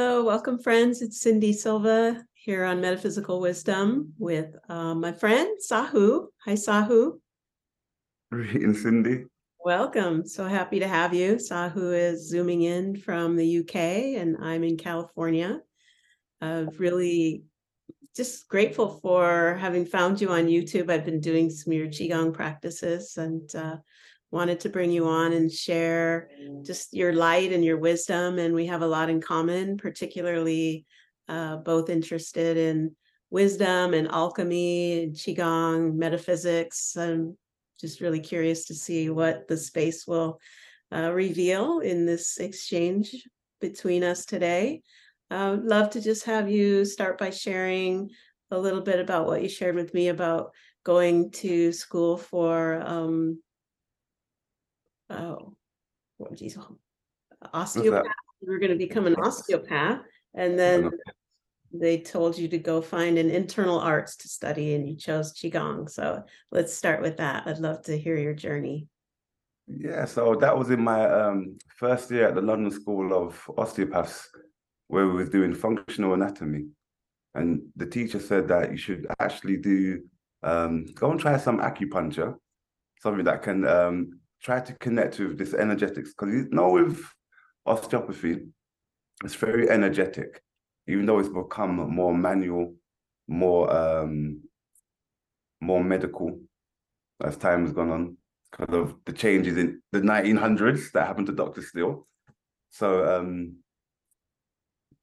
Hello, welcome, friends. It's Cindy Silva here on Metaphysical Wisdom with uh, my friend Sahu. Hi, Sahu. Greetings, Cindy. Welcome. So happy to have you. Sahu is zooming in from the UK, and I'm in California. Uh, really just grateful for having found you on YouTube. I've been doing some of your Qigong practices and uh, wanted to bring you on and share just your light and your wisdom. And we have a lot in common, particularly uh, both interested in wisdom and alchemy, and Qigong, metaphysics. I'm just really curious to see what the space will uh, reveal in this exchange between us today. Uh, love to just have you start by sharing a little bit about what you shared with me about going to school for um, oh, what geez, osteopath. You were going to become an osteopath, and then they told you to go find an internal arts to study, and you chose qigong. So let's start with that. I'd love to hear your journey. Yeah, so that was in my um, first year at the London School of Osteopaths, where we was doing functional anatomy, and the teacher said that you should actually do um, go and try some acupuncture, something that can um, try to connect with this energetics because you know with osteopathy, it's very energetic, even though it's become more manual, more um, more medical as time has gone on because of the changes in the 1900s that happened to Dr. Still. So um,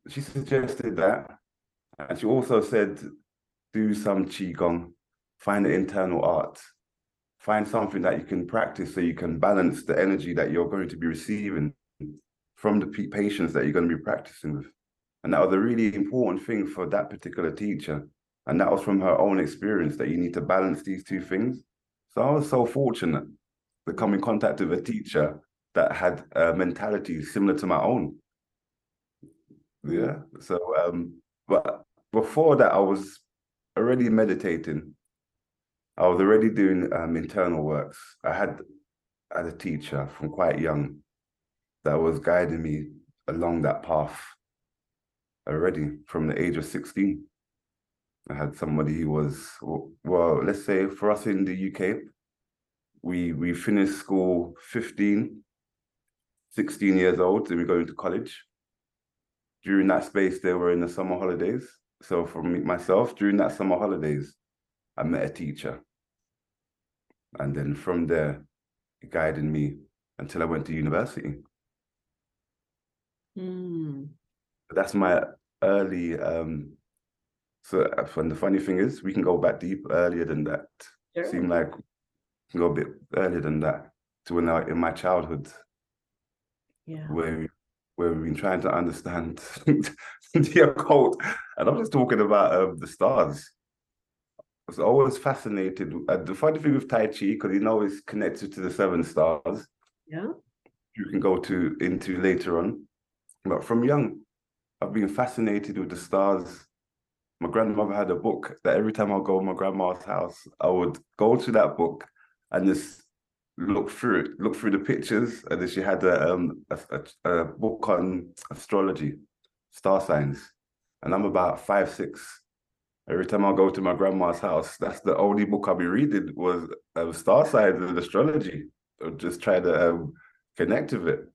she suggested that. And she also said, do some Qigong, find the internal art find something that you can practice so you can balance the energy that you're going to be receiving from the patients that you're going to be practicing with. And that was a really important thing for that particular teacher. And that was from her own experience that you need to balance these two things. So I was so fortunate to come in contact with a teacher that had a mentality similar to my own. Yeah. So, um, but before that, I was already meditating I was already doing um, internal works. I had had a teacher from quite young that was guiding me along that path already from the age of 16. I had somebody who was, well, let's say for us in the UK, we we finished school 15, 16 years old, and we go into college. During that space, they were in the summer holidays. So for me, myself, during that summer holidays, I met a teacher. And then from there, it guided me until I went to university. Mm. That's my early um so and the funny thing is we can go back deep earlier than that. Sure. Seem like can go a bit earlier than that to when I in my childhood. Yeah. Where where we've been trying to understand the occult. And I'm just talking about um, the stars was always fascinated. Uh, the funny thing with Tai Chi, because you know it's connected to the seven stars. Yeah. You can go to into later on. But from young, I've been fascinated with the stars. My grandmother had a book that every time I go to my grandma's house, I would go to that book and just look through it, look through the pictures. And then she had a, um, a, a, a book on astrology, star signs. And I'm about five, six Every time I go to my grandma's house, that's the only book I'll be reading was um, star signs and astrology. Or just try to um, connect with it.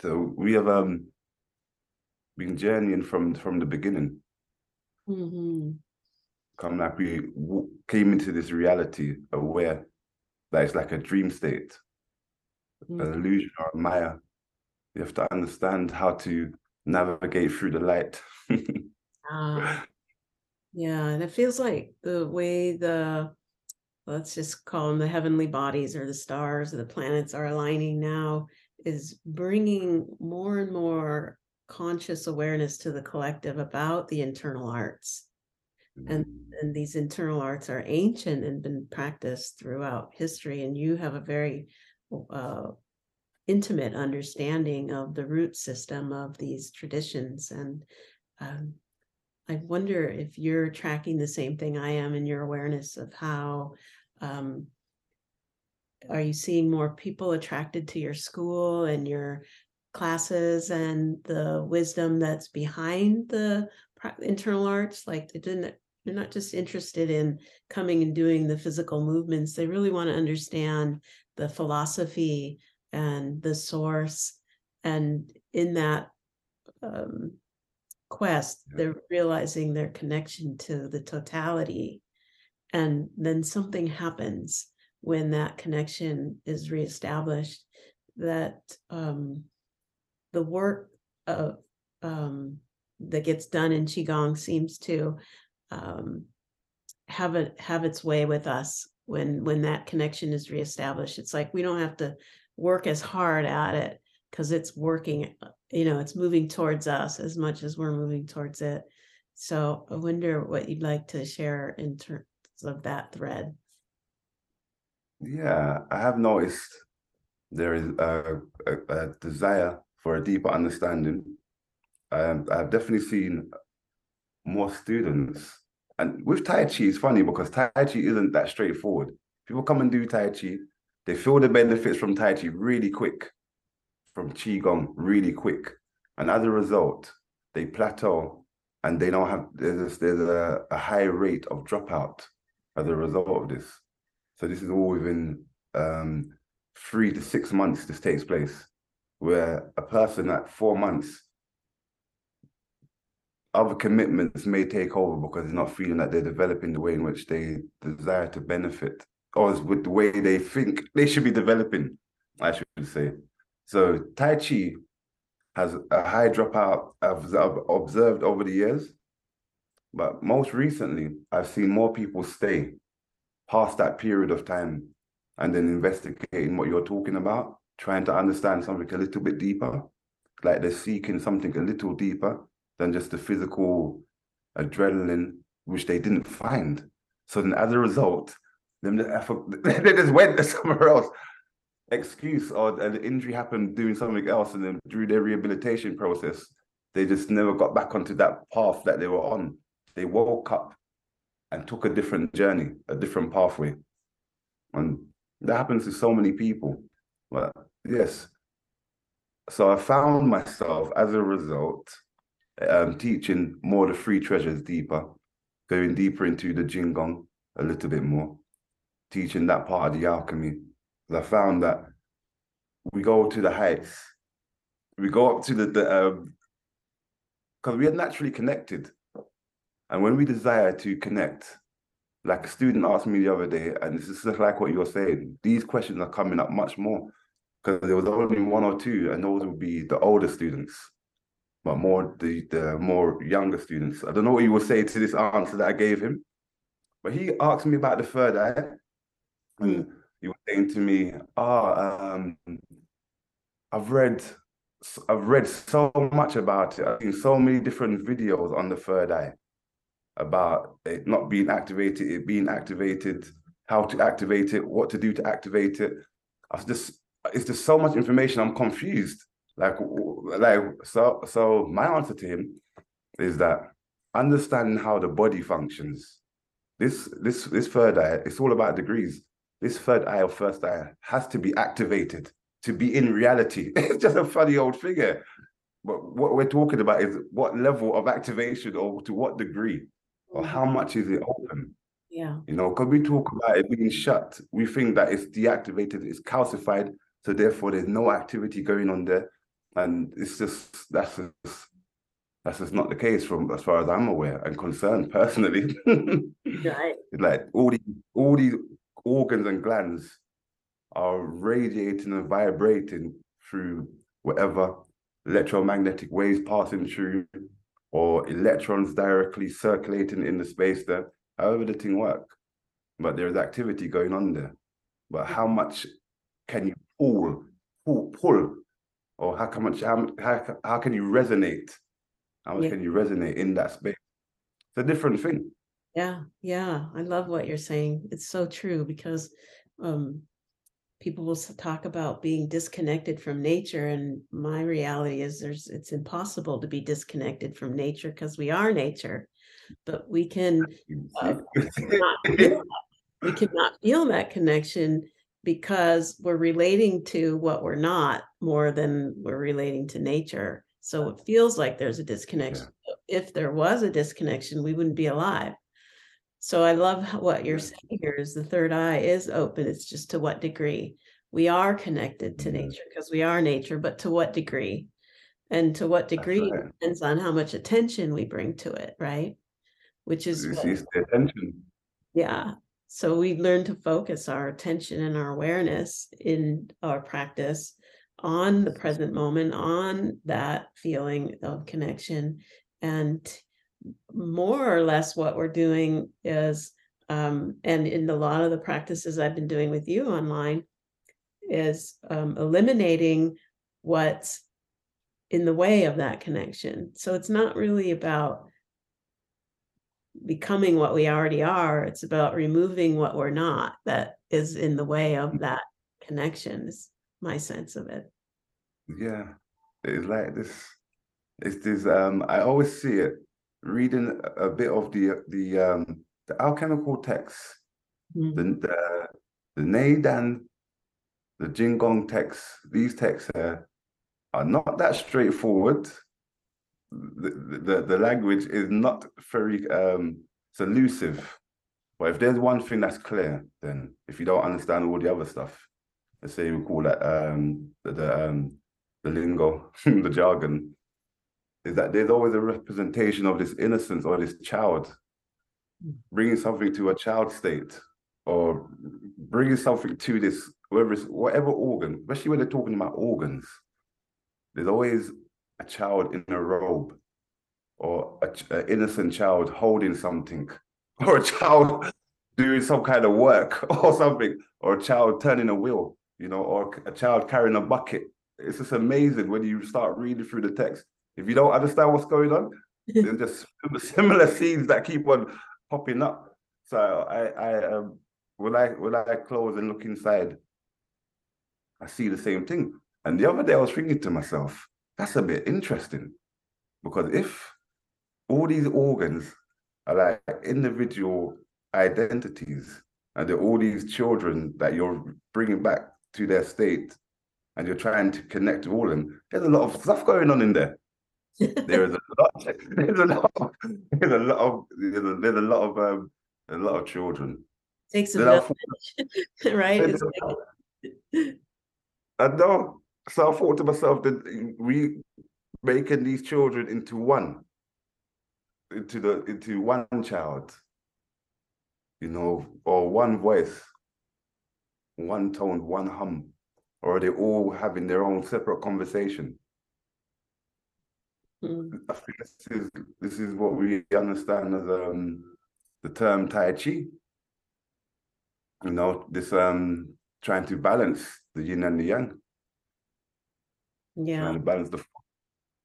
So we have um been journeying from from the beginning. Mm-hmm. Come like we w- came into this reality aware that it's like a dream state, mm-hmm. an illusion or a maya. You have to understand how to navigate through the light. ah. Yeah, and it feels like the way the let's just call them the heavenly bodies or the stars or the planets are aligning now is bringing more and more conscious awareness to the collective about the internal arts. And, mm-hmm. and these internal arts are ancient and been practiced throughout history. And you have a very uh, intimate understanding of the root system of these traditions. And um, I wonder if you're tracking the same thing I am in your awareness of how um, are you seeing more people attracted to your school and your classes and the wisdom that's behind the internal arts. Like didn't, they're not just interested in coming and doing the physical movements. They really want to understand the philosophy and the source. And in that um, quest, Yeah. they're realizing their connection to the totality. And then something happens when that connection is reestablished that um, the work of um, that gets done in qigong seems to um, have it have its way with us when when that connection is reestablished it's like we don't have to work as hard at it because it's working uh, you know it's moving towards us as much as we're moving towards it so i wonder what you'd like to share in terms of that thread Yeah, I have noticed there is a, a, a desire for a deeper understanding. Um, I've definitely seen more students, and with Tai Chi, it's funny because Tai Chi isn't that straightforward. People come and do Tai Chi, they feel the benefits from Tai Chi really quick, from Qigong really quick, and as a result, they plateau and they don't have there's there's a, a high rate of dropout as a result of this. So this is all within um, three to six months. This takes place, where a person at four months, other commitments may take over because they're not feeling that they're developing the way in which they desire to benefit, or with the way they think they should be developing. I should say. So Tai Chi has a high dropout I've observed over the years, but most recently I've seen more people stay past that period of time and then investigating what you're talking about, trying to understand something a little bit deeper, like they're seeking something a little deeper than just the physical adrenaline, which they didn't find. So then, as a result, them they just went somewhere else. Excuse or an injury happened doing something else, and then through their rehabilitation process, they just never got back onto that path that they were on. They woke up and took a different journey, a different pathway. And that happens to so many people. But yes. So I found myself as a result um, teaching more the three treasures deeper, going deeper into the Jingong a little bit more, teaching that part of the alchemy. I found that we go to the heights, we go up to the, the um, because we are naturally connected. And when we desire to connect, like a student asked me the other day, and this is just like what you're saying, these questions are coming up much more because there was only one or two, and those would be the older students, but more the, the more younger students. I don't know what you would say to this answer that I gave him, but he asked me about the third eye, and he was saying to me, "Ah, um, I've read, I've read so much about it. I've seen so many different videos on the third eye." about it not being activated, it being activated, how to activate it, what to do to activate it. I was just it's just so much information. I'm confused. Like like so so my answer to him is that understanding how the body functions. This this this third eye, it's all about degrees. This third eye or first eye has to be activated to be in reality. It's just a funny old figure. But what we're talking about is what level of activation or to what degree or how mm-hmm. much is it open? Yeah. You know, because we talk about it being shut, we think that it's deactivated, it's calcified, so therefore there's no activity going on there, and it's just that's just that's just not the case from as far as I'm aware and concerned personally. Right. like all these all these organs and glands are radiating and vibrating through whatever electromagnetic waves passing through or electrons directly circulating in the space there, however the thing work. But there's activity going on there. But how much can you pull, pull, pull, or how much, how, how, how can you resonate? How much Yeah. can you resonate in that space? It's a different thing. Yeah, yeah, I love what you're saying. It's so true because um people will talk about being disconnected from nature and my reality is there's it's impossible to be disconnected from nature because we are nature. But we can Uh, we cannot feel that connection because we're relating to what we're not more than we're relating to nature. So it feels like there's a disconnection. If there was a disconnection, we wouldn't be alive. So I love what you're saying here is the third eye is open. It's just to what degree we are connected to Mhm. nature because we are nature, but to what degree? And to what degree right. depends on how much attention we bring to it, right? Which is the attention. yeah. So we learn to focus our attention and our awareness in our practice on the present moment, on that feeling of connection. And more or less what we're doing is, um, and in a lot of the practices I've been doing with you online, is um, eliminating what's in the way of that connection. So it's not really about becoming what we already are. It's about removing what we're not that is in the way of that connection, is my sense of it. Yeah, it's like this. It's this. Um, I always see it reading a bit of the the um the alchemical texts, Mm. the the the Neidan, the Jingong texts. These texts here are not that straightforward. The, the the language is not very um it's elusive. But if there's one thing that's clear, then if you don't understand all the other stuff, let's say we call that um the, the um the lingo, the jargon, is that there's always a representation of this innocence or this child. Bringing something to a child state or bringing something to this, whether it's whatever organ, especially when they're talking about organs, there's always a child in a robe or an innocent child holding something or a child doing some kind of work or something or a child turning a wheel, you know, or a child carrying a bucket. It's just amazing when you start reading through the text. If you don't understand what's going on, there's just similar scenes that keep on popping up. So I, I um, when I when I close and look inside, I see the same thing. And the other day I was thinking to myself, that's a bit interesting, because if all these organs are like individual identities, and they're all these children that you're bringing back to their state and you're trying to connect to all of them, there's a lot of stuff going on in there. There is a lot. There's a lot. Of, there's a lot of. There's a, there's a lot of. Um, a lot of children. Takes a I village, right? Like- I know. So I thought to myself that we making these children into one, into the into one child, you know, or one voice, one tone, one hum, or are they all having their own separate conversation? Mm, I think this is this is what we understand as um the term Tai Chi. You know, this um trying to balance the yin and the yang, Yeah, trying to balance the.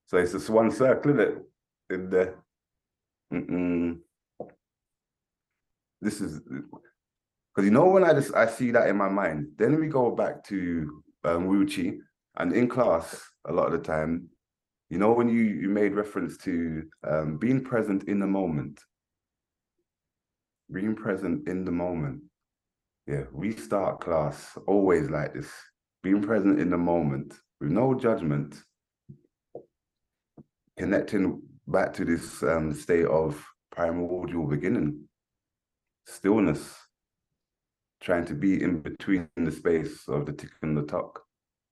So it's just one circle, isn't it? In the. Mm-mm. This is because you know when I just I see that in my mind, then we go back to um, Wu Chi, and in class a lot of the time, you know when you you made reference to um, being present in the moment, being present in the moment. Yeah, we start class always like this, being present in the moment with no judgment, connecting back to this um, state of primordial beginning, stillness, trying to be in between the space of the tick and the tock,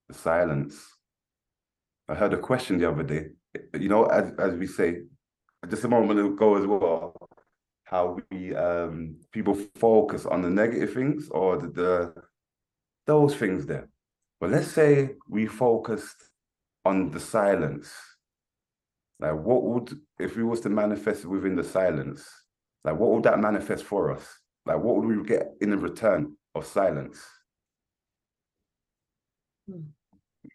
the silence. I heard a question the other day, you know, as, as we say, just a moment ago as well, how we um people focus on the negative things or the, the those things there. But let's say we focused on the silence. Like what would if we was to manifest within the silence, like what would that manifest for us? Like what would we get in the return of silence? Hmm.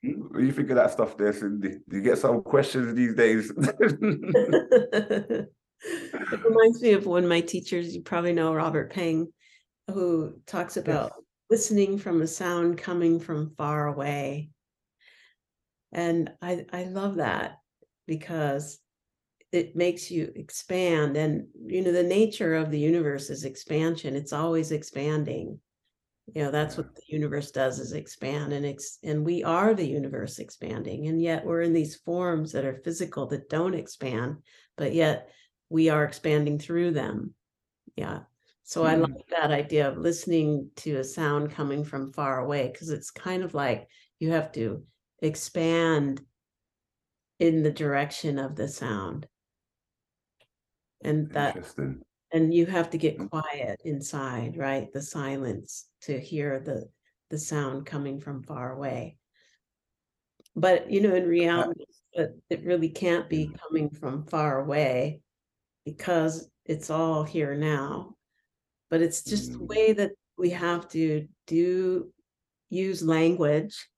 What do you think of that stuff there, Cindy? Do you get some questions these days? It reminds me of one of my teachers, you probably know Robert Peng, who talks about listening from a sound coming from far away. And I, I love that because it makes you expand. And, you know, the nature of the universe is expansion, it's always expanding. You know, that's what the universe does is expand and ex and we are the universe expanding. And yet we're in these forms that are physical that don't expand, but yet we are expanding through them. Yeah. So I Mhm. like that idea of listening to a sound coming from far away because it's kind of like you have to expand in the direction of the sound. And that Interesting. And you have to get Mm. quiet inside, right? The silence to hear the the sound coming from far away. But, you know, in reality, it it really can't be Mm. coming from far away because it's all here now. But it's just the Mm. way that we have to do use language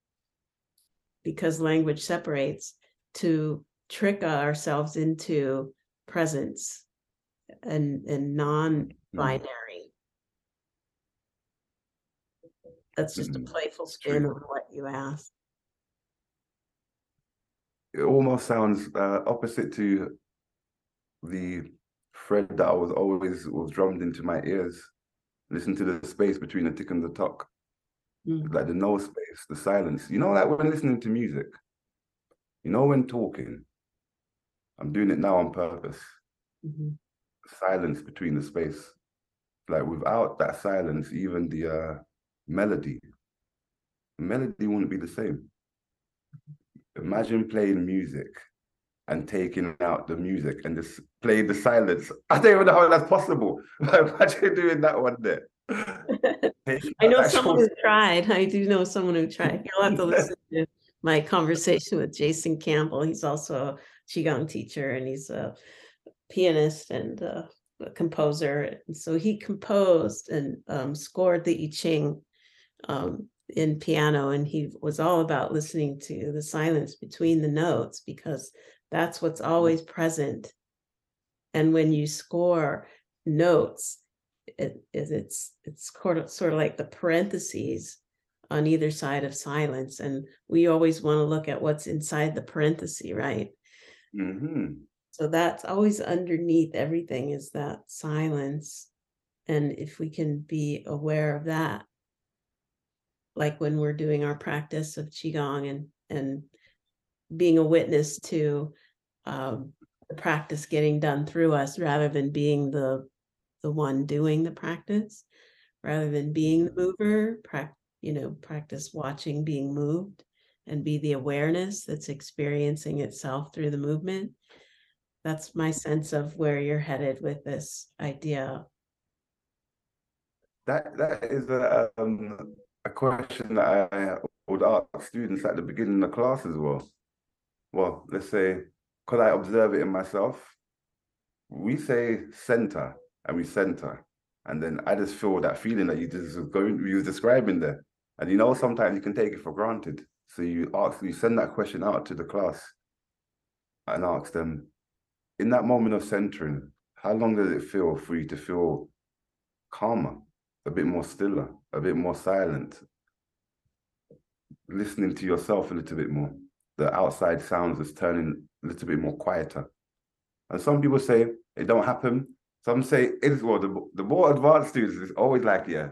because language separates to trick ourselves into presence and and Mm. non-binary. That's just a Mhm. playful spin on what you asked. It almost sounds uh, opposite to the thread that I was always was drummed into my ears. Listen to the space between the tick and the tock, Mm, like the no space, the silence. You know, like when listening to music, you know, when talking, I'm doing it now on purpose. mhm. Silence between the space. Like without that silence, even the uh, melody, melody wouldn't be the same. Imagine playing music and taking out the music and just playing the silence. I don't even know how that's possible. Imagine doing that one there. Taking I know someone who tried. I do know someone who tried. You'll have to listen to my conversation with Jason Campbell. He's also a Qigong teacher and he's a pianist and uh, a composer. And so he composed and um, scored the I Ching um, in piano, and he was all about listening to the silence between the notes because that's what's always present. And when you score notes, it it's it's sort of sort of like the parentheses on either side of silence, and we always want to look at what's inside the parenthesis, right? Mhm. So that's always underneath everything is that silence. And if we can be aware of that, like when we're doing our practice of Qigong and and being a witness to um, the practice getting done through us rather than being the the one doing the practice, rather than being the mover, prac- you know, practice watching being moved and be the awareness that's experiencing itself through the movement that's my sense of where you're headed with this idea. That that is a um, a question that I would ask students at the beginning of the class as well. Well, let's say, could I observe it in myself? We say center and we center, and then I just feel that feeling that you just going you was describing there. And you know, sometimes you can take it for granted. So you ask, you send that question out to the class and ask them, in that moment of centering, how long does it feel for you to feel calmer, a bit more stiller, a bit more silent, listening to yourself a little bit more. The outside sounds is turning a little bit more quieter. And some people say it don't happen. Some say it is well, the, the more advanced students is always like, yeah,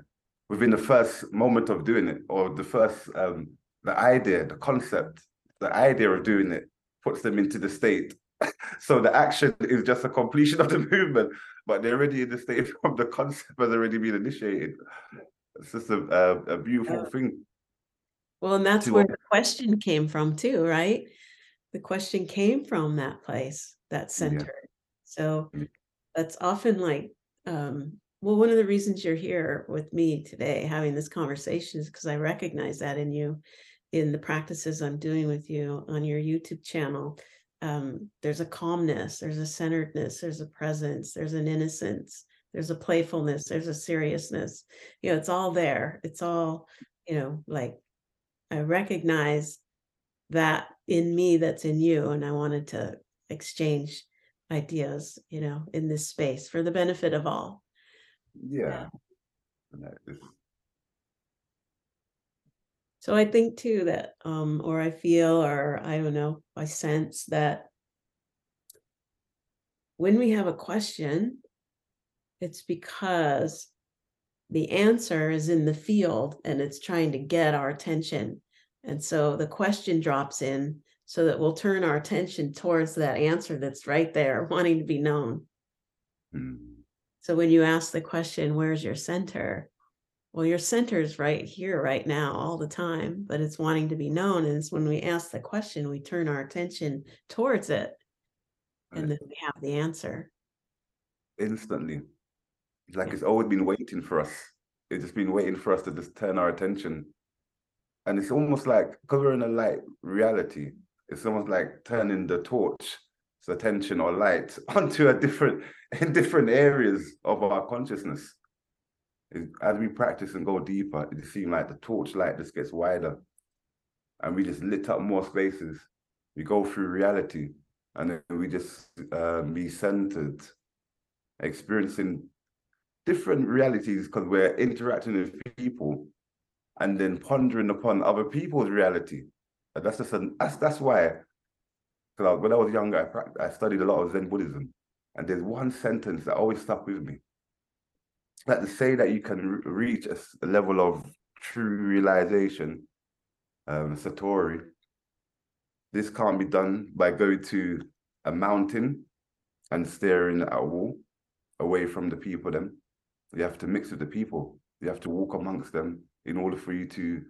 within the first moment of doing it, or the first um the idea, the concept, the idea of doing it puts them into the state. so the action is just a completion of the movement, but they're already in the state of the concept has already been initiated. It's just a a, a beautiful Yeah. thing. Well, and that's where the question came from too, right? The question came from that place, that center. So Mm. that's often like, um, well, one of the reasons you're here with me today having this conversation is because I recognize that in you, in the practices I'm doing with you on your YouTube channel. Um, there's a calmness, there's a centeredness, there's a presence, there's an innocence, there's a playfulness, there's a seriousness. You know, it's all there. It's all, you know, like I recognize that in me that's in you, and I wanted to exchange ideas, you know, in this space for the benefit of all. Yeah. Yeah, So I think too that, um, or I feel, or I don't know, I sense that when we have a question, it's because the answer is in the field and it's trying to get our attention. And so the question drops in so that we'll turn our attention towards that answer that's right there, wanting to be known. Mm. So when you ask the question, where's your center? Well, your center is right here, right now, all the time, but it's wanting to be known. And it's when we ask the question, we turn our attention towards it. Right. And then we have the answer. Instantly. It's like Yeah. it's always been waiting for us. It's just been waiting for us to just turn our attention. And it's almost like because we're in a light reality, it's almost like turning the torch, so attention or light onto a different in different areas of our consciousness. As we practice and go deeper, it seems like the torchlight just gets wider. And we just lit up more spaces. We go through reality and then we just uh, be centered, experiencing different realities because we're interacting with people and then pondering upon other people's reality. And that's just an, that's that's why. Because when I was younger, I, prac- I studied a lot of Zen Buddhism, and there's one sentence that always stuck with me. That to say that you can re- reach a level of true realization, um, satori. This can't be done by going to a mountain and staring at a wall away from the people. Then you have to mix with the people. You have to walk amongst them in order for you to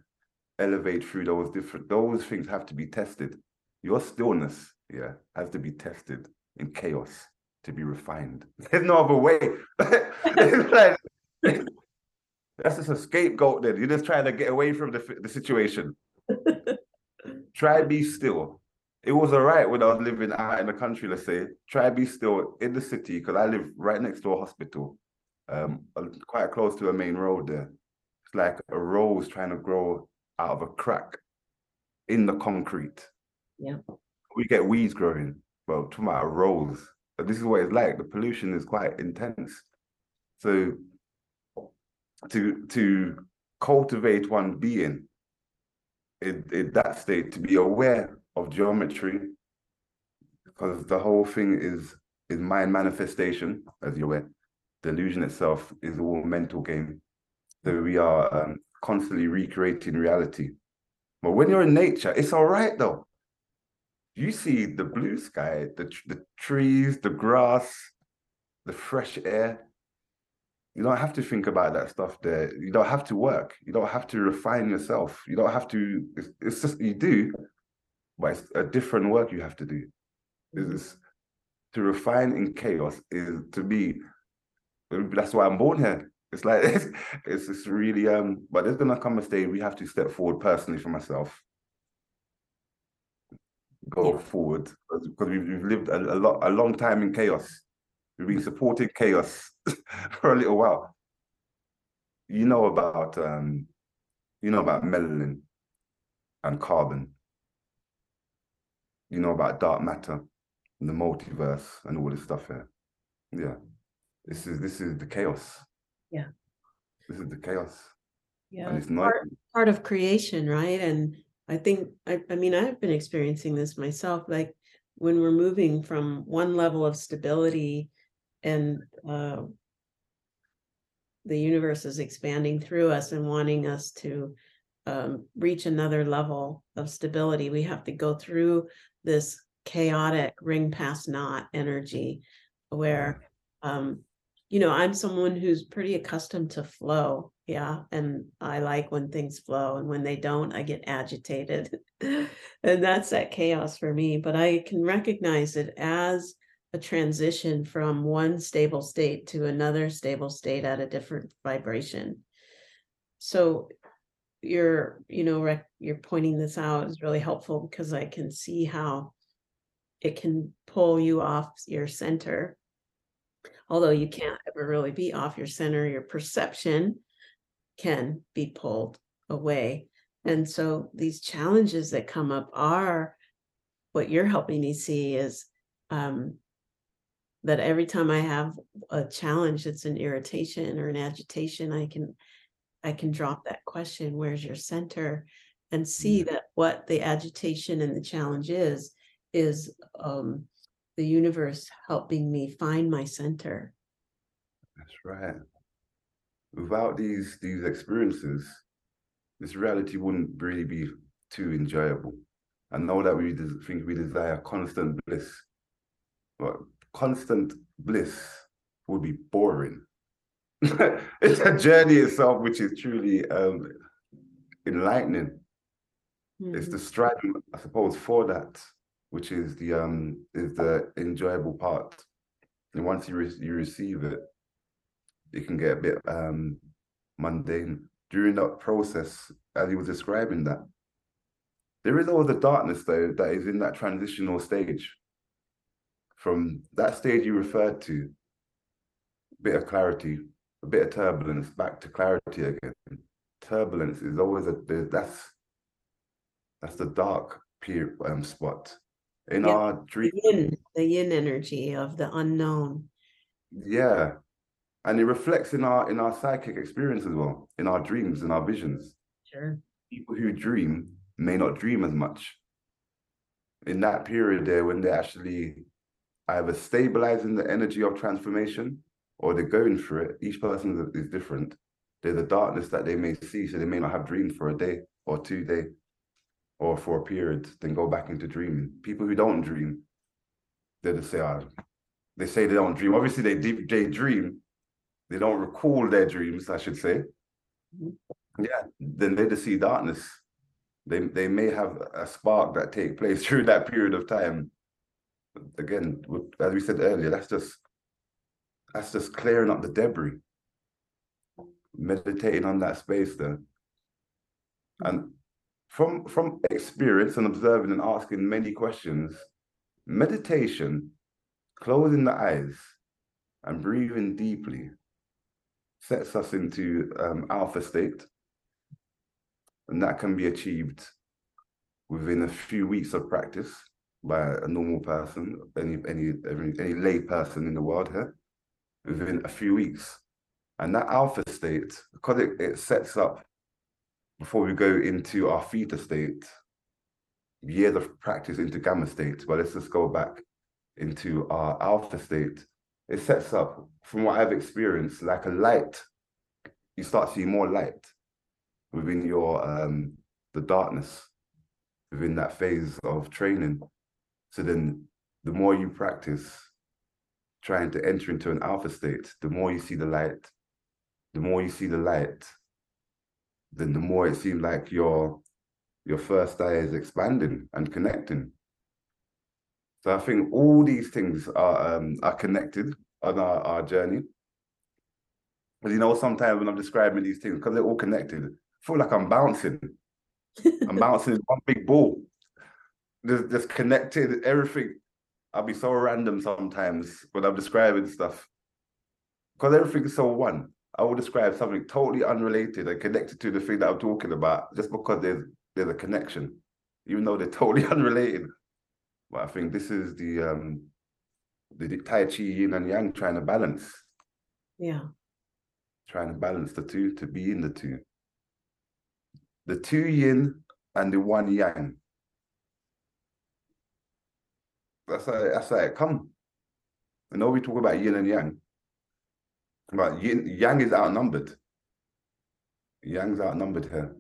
elevate through those different. Those things have to be tested. Your stillness, yeah, has to be tested in chaos to be refined. There's no other way. It's like- that's just a scapegoat. Then you're just trying to get away from the the situation. Try be still. It was all right when I was living out in the country, let's say. Try be still in the city because I live right next to a hospital, um, quite close to a main road there. It's like a rose trying to grow out of a crack in the concrete. Yeah. We get weeds growing, well, talking about a rose. But this is what it's like. The pollution is quite intense. So to to cultivate one being in, that state, to be aware of geometry, because the whole thing is is mind manifestation, as you're aware. The illusion itself is all mental game. So we are um, constantly recreating reality. But when you're in nature, it's all right though. You see the blue sky, the the trees, the grass, the fresh air. You don't have to think about that stuff there. You don't have to work. You don't have to refine yourself. You don't have to. It's, it's just you do, but it's a different work you have to do. Is to refine in chaos is to be. That's why I'm born here. It's like it's it's just really um. But there's gonna come a stage we have to step forward personally for myself. Go Yeah. forward because we've, we've lived a, a lot a long time in chaos. We've been supporting chaos for a little while. You know about um, you know about melanin and carbon. You know about dark matter and the multiverse and all this stuff here. Yeah. This is this is the chaos. Yeah. This is the chaos. Yeah. And it's not part, part of creation, right? And I think I, I mean I've been experiencing this myself, like when we're moving from one level of stability and uh the universe is expanding through us and wanting us to um reach another level of stability, we have to go through this chaotic ring-pass-not energy where um you know i'm someone who's pretty accustomed to flow yeah and i like when things flow and when they don't i get agitated. And that's that chaos for me but i can recognize it as a transition from one stable state to another stable state at a different vibration. So you're you know rec- you're pointing this out is really helpful because i can see how it can pull you off your center. Although you can't ever really be off your center your perception can be pulled away. And so these challenges that come up are what you're helping me see is um that every time i have a challenge that's an irritation or an agitation i can i can drop that question where's your center? and see that what the agitation and the challenge is is um the universe helping me find my center. That's right. Without these these experiences, this reality wouldn't really be too enjoyable. I know that we des- think we desire constant bliss, but constant bliss would be boring. it's a journey itself which is truly um, enlightening. It's Mhm. the striving, I suppose, for that, which is the um is the enjoyable part. And once you re- you receive it, it can get a bit um mundane. During that process, as he was describing that, there is always a darkness though that is in that transitional stage. From that stage you referred to, a bit of clarity, a bit of turbulence, back to clarity again. Turbulence is always a that's that's the dark period um, spot in Yeah, our dream. The yin, the yin energy of the unknown. Yeah, and it reflects in our in our psychic experience as well, in our dreams and our visions. Sure. People who dream may not dream as much. In that period there, when they're actually either stabilizing the energy of transformation or they're going through it, each person is- different. There's a darkness that they may see, so they may not have dreamed for a day or two day or for a period, then go back into dreaming. People who don't dream, they just say, ah, they say they don't dream. Obviously, they deep they dream. They don't recall their dreams, I should say. Mhm. Yeah, then they just see darkness. They they may have a spark that take place through that period of time. Again, as we said earlier, that's just that's just clearing up the debris. Meditating on that space there. And from from experience and observing and asking many questions, meditation, closing the eyes and breathing deeply sets us into um, alpha state. And that can be achieved within a few weeks of practice by a normal person, any any any, lay person in the world here, within a few weeks. And that alpha state, because it, it sets up before we go into our theta state, years of practice into gamma state, but let's just go back into our alpha state. It sets up, from what I've experienced, like a light. You start seeing more light within your um the darkness within that phase of training. So then the more you practice trying to enter into an alpha state, the more you see the light, the more you see the light, then the more it seems like your your first eye is expanding and connecting. So I think all these things are um, are connected on our, our journey. But you know, sometimes when I'm describing these things, because they're all connected, I feel like I'm bouncing. I'm bouncing in one big ball. Just, just connected, everything. I'll be so random sometimes when I'm describing stuff. Because everything's so one. I will describe something totally unrelated and connected to the thing that I'm talking about just because there's there's a connection, even though they're totally unrelated. But I think this is the um the Tai Chi yin and yang trying to balance, Yeah. trying to balance the two to be in the two. The two yin and the one yang. That's how that's how it come. I know we talk about yin and yang, but yin yang is outnumbered. Yang's outnumbered here.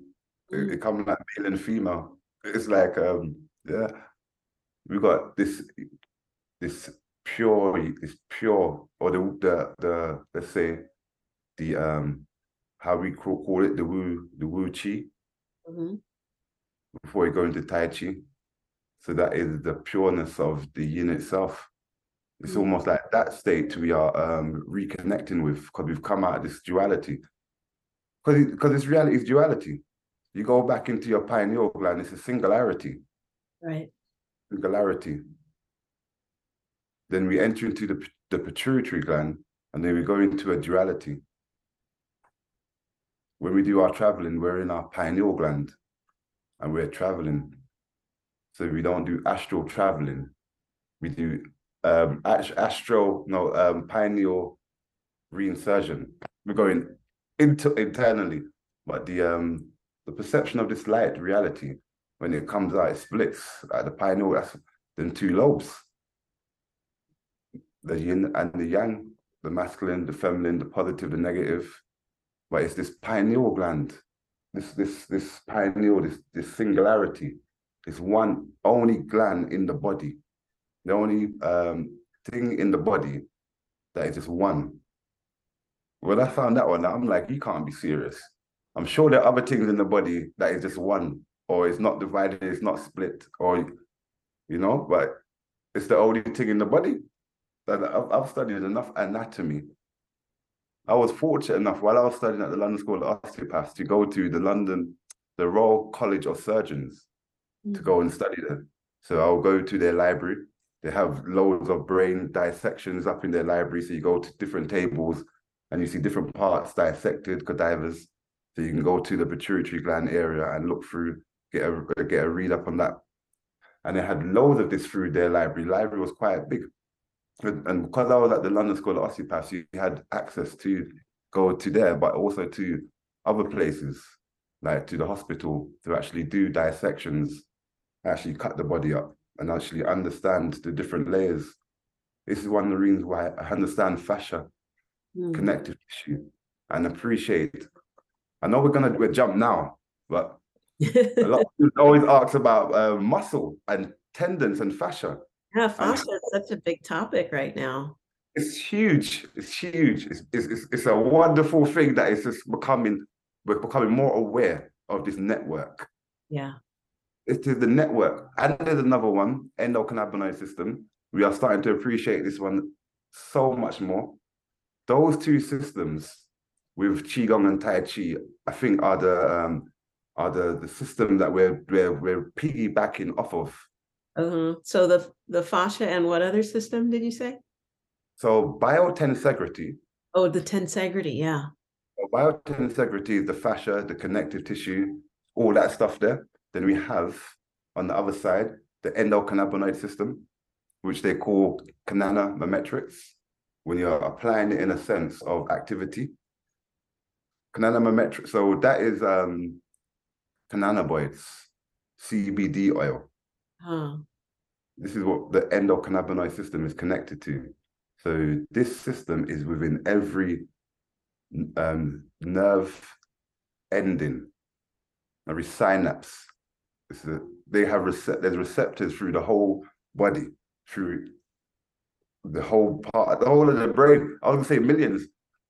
It, it comes like male and female. It's like um yeah. We got this this pure this pure or the the the let's say the um how we call, call it the wu the wu chi Mhm. before we go into tai chi. So that is the pureness of the yin itself. It's Mm. almost like that state we are um reconnecting with because we've come out of this duality. Because because it's reality is duality. You go back into your pineal gland, it's a singularity. Right. singularity. Then we enter into the, the pituitary gland, and then we go into a duality. When we do our traveling, we're in our pineal gland and we're traveling. So we don't do astral traveling. We do um astral, no, um pineal reinsertion. We're going into internally, but the um the perception of this light reality when it comes out, it splits at the pineal. That's then two lobes. The yin and the yang, the masculine, the feminine, the positive, the negative. but it's this pineal gland, this this this pineal, this this singularity, this one only gland in the body, the only um, thing in the body that is just one. When I found that one, I'm like, you can't be serious. I'm sure there are other things in the body that is just one, or it's not divided, it's not split, or you know, but it's the only thing in the body. That I've, I've studied enough anatomy. I was fortunate enough while I was studying at the London School of Osteopaths to go to the London, the Royal College of Surgeons to go mm-hmm. and study there. So I'll go to their library. They have loads of brain dissections up in their library. So you go to different tables and you see different parts dissected, cadavers. So you can go to the pituitary gland area and look through, get a get a read up on that. And they had loads of this through their library. Library was quite big. And, because I was at the London School of Osteopaths, you had access to go to there, but also to other places, like to the hospital, to actually do dissections, actually cut the body up and actually understand the different layers. This is one of the reasons why I understand fascia, Mm. connective tissue, and appreciate. I know we're gonna do a jump now, but a lot of people always ask about uh, muscle and tendons and fascia. Yeah, fascia is such a big topic right now. It's huge. It's huge. It's, it's, it's, it's a wonderful thing that is just becoming, we're becoming more aware of this network. Yeah. It is the network. And there's another one, endocannabinoid system. We are starting to appreciate this one so much more. Those two systems with Qigong and Tai Chi, I think are the um, are the, the system that we're, we're we're piggybacking off of. Uh-huh. So the the fascia and what other system did you say? So biotensegrity, Oh, the tensegrity. Yeah. So biotensegrity is the fascia, the connective tissue, all that stuff there. Then we have on the other side the endocannabinoid system, which they call cannabimetrics when you're applying it in a sense of activity. Cannabimetrics. so that is um cannabinoids, CBD oil. Huh. This is what the endocannabinoid system is connected to. So this system is within every um, nerve ending, every synapse. A, they have recept there's receptors through the whole body, through the whole part, the whole of the brain. I was gonna say millions.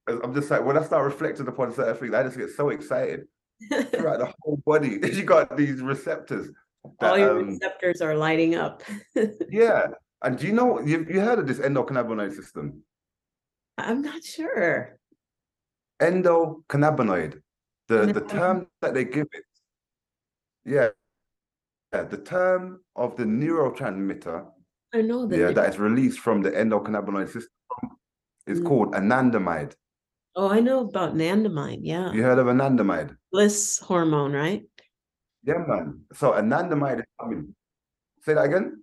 I'm just like when I start reflecting upon certain things, I just get so excited. Throughout the whole body, you got these receptors. All your um, receptors are lighting up. yeah, and do you know you you heard of this endocannabinoid system? I'm not sure. endocannabinoid, the, the term that they give it. Yeah. Yeah, the term of the neurotransmitter, I know that. yeah, that is released from the endocannabinoid system is Mm. called anandamide. Oh, I know about anandamide. Yeah. You heard of anandamide? Bliss hormone, right? Yeah, man. So anandamide is coming. Say that again?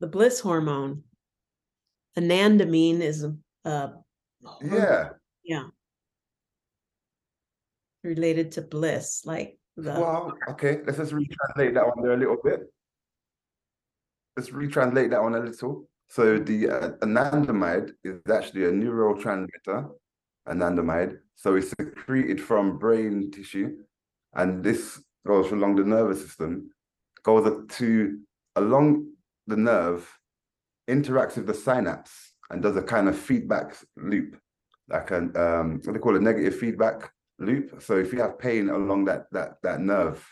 The bliss hormone. Anandamine is a uh, Yeah. yeah. Related to bliss, like the Well, okay, let's just retranslate that one there a little bit. Let's retranslate that one a little. So the uh, anandamide is actually a neurotransmitter, anandamide. So it's secreted from brain tissue, and this goes along the nervous system, goes to along the nerve, interacts with the synapse, and does a kind of feedback loop, like an um, what they call a negative feedback loop. So if you have pain along that that that nerve,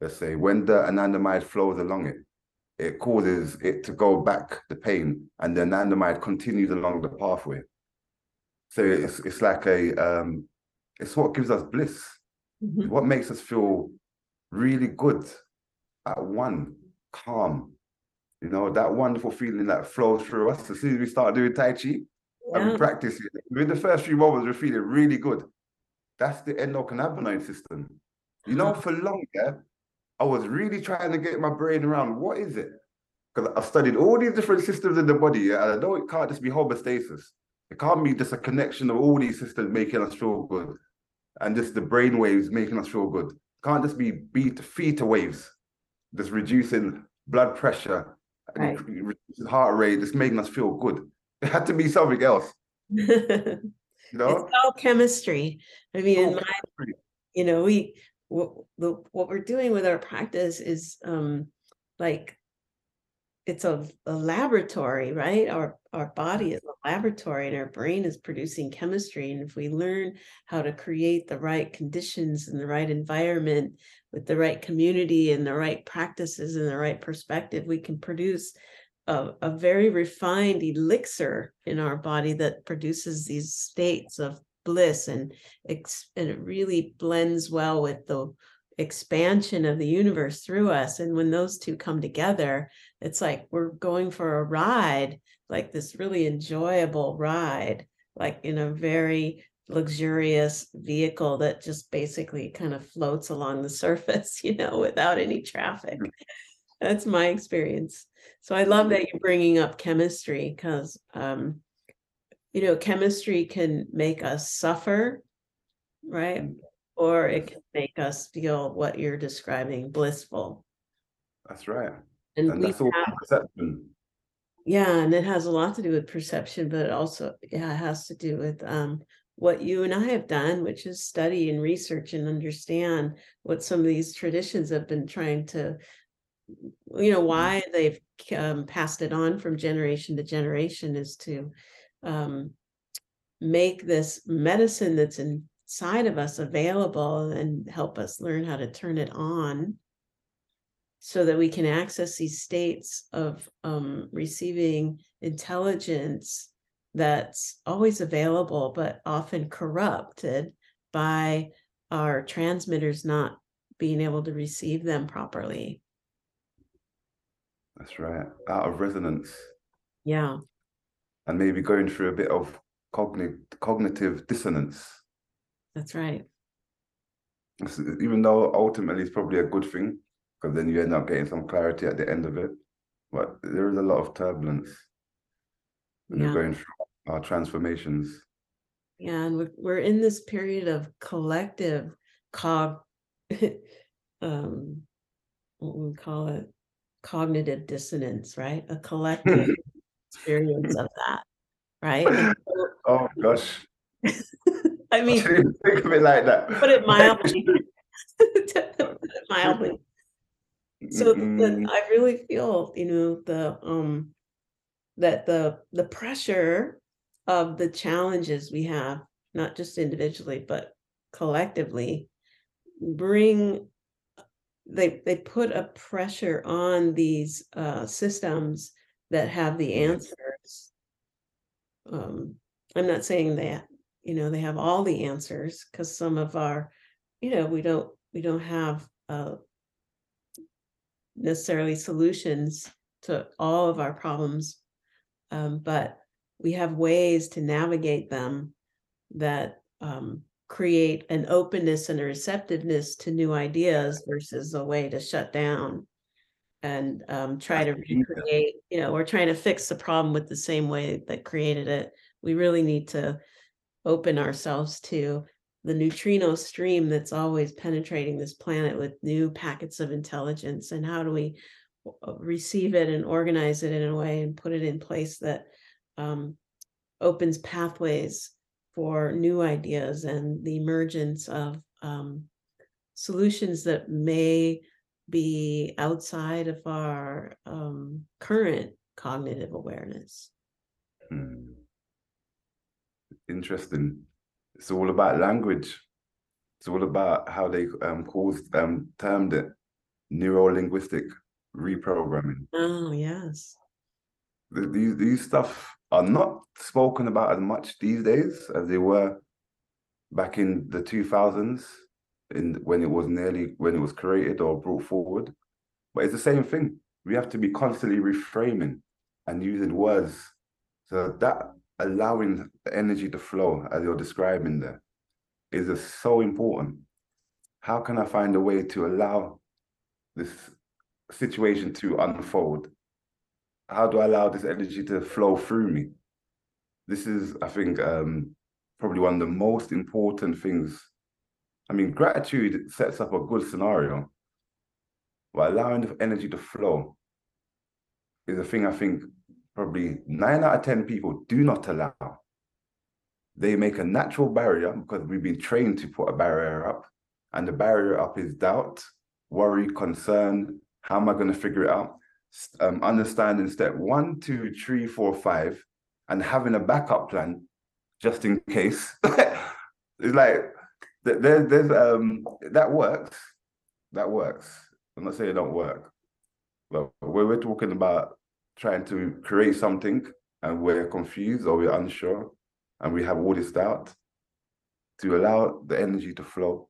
let's say when the anandamide flows along it, it causes it to go back the pain, and the anandamide continues along the pathway. So it's it's like a um, it's what gives us bliss. Mhm. What makes us feel really good at one, calm. You know, that wonderful feeling that flows through us as soon as we start doing Tai Chi and Yeah. we practice it. Within the first few moments, we're feeling really good. That's the endocannabinoid system. You know, Uh-huh. for longer, I was really trying to get my brain around what is it? Because I've studied all these different systems in the body, and I know it can't just be homeostasis. It can't be just a connection of all these systems making us feel good, and just the brain waves making us feel good. Can't just be beat theta waves, just reducing blood pressure, and Right. heart rate, just making us feel good. It had to be something else. You know? It's all chemistry. I mean, in my, chemistry. you know, we, what, the, what we're doing with our practice is, um, like, it's a, a laboratory, right? Our, our body mm-hmm. is a laboratory and our brain is producing chemistry. And if we learn how to create the right conditions and the right environment with the right community and the right practices and the right perspective, we can produce a, a very refined elixir in our body that produces these states of bliss and and it really blends well with the expansion of the universe through us. And when those two come together it's like we're going for a ride like this really enjoyable ride like in a very luxurious vehicle that just basically kind of floats along the surface you know without any traffic. That's my experience. So I love that you're bringing up chemistry because, um, you know, chemistry can make us suffer, right? Or it can make us feel what you're describing, blissful. That's right. And, And we that's all have, perception. yeah, and it has a lot to do with perception, but it also, yeah, it has to do with um, what you and I have done, which is study and research and understand what some of these traditions have been trying to you know why they've um, passed it on from generation to generation is to um, make this medicine that's inside of us available and help us learn how to turn it on so that we can access these states of um, receiving intelligence that's always available but often corrupted by our transmitters not being able to receive them properly That's right. Out of resonance. yeah And maybe going through a bit of cognitive cognitive dissonance. That's right Even though ultimately it's probably a good thing, because then you end up getting some clarity at the end of it. But there is a lot of turbulence when Yeah. you're going through our transformations. Yeah, and we're we're in this period of collective cog um what we call it cognitive dissonance, right? A collective experience of that, right? So- Oh gosh. I I mean, didn't think of it like that. put it mildly. To put it mildly. So the. I really feel, you know, the um that the the pressure of the challenges we have, not just individually, but collectively, bring they they put a pressure on these uh systems that have the answers. Um, I'm not saying that, you know, they have all the answers because some of our, you know, we don't we don't have uh necessarily solutions to all of our problems, um, but we have ways to navigate them that um, create an openness and a receptiveness to new ideas versus a way to shut down and um, try to recreate, you know, we're trying to fix the problem with the same way that created it. We really need to open ourselves to the neutrino stream that's always penetrating this planet with new packets of intelligence and how do we uh, receive it and organize it in a way and put it in place that um, opens pathways for new ideas and the emergence of um, solutions that may be outside of our um, current cognitive awareness. Hmm. Interesting. It's all about language. It's all about how they um caused um termed it neuro-linguistic reprogramming. Oh, yes. Th- These these stuff are not spoken about as much these days as they were back in the 2000s in when it was nearly when it was created or brought forward. But it's the same thing. We have to be constantly reframing and using words. So that allowing the energy to flow as you're describing there is just so important. How can I find a way to allow this situation to unfold? How do I allow this energy to flow through me? This is, I think, um, probably one of the most important things. I mean, gratitude sets up a good scenario, but allowing the energy to flow is a thing I think probably nine out of 10 people do not allow. they make a natural barrier because we've been trained to put a barrier up, and the barrier up is doubt, worry, concern. How am I going to figure it out? Um, understanding step one, two, three, four, five, and having a backup plan just in case. it's like there, there's um that works. That works. I'm not saying it don't work, but when we're talking about trying to create something and we're confused or we're unsure and we have all this doubt, to allow the energy to flow.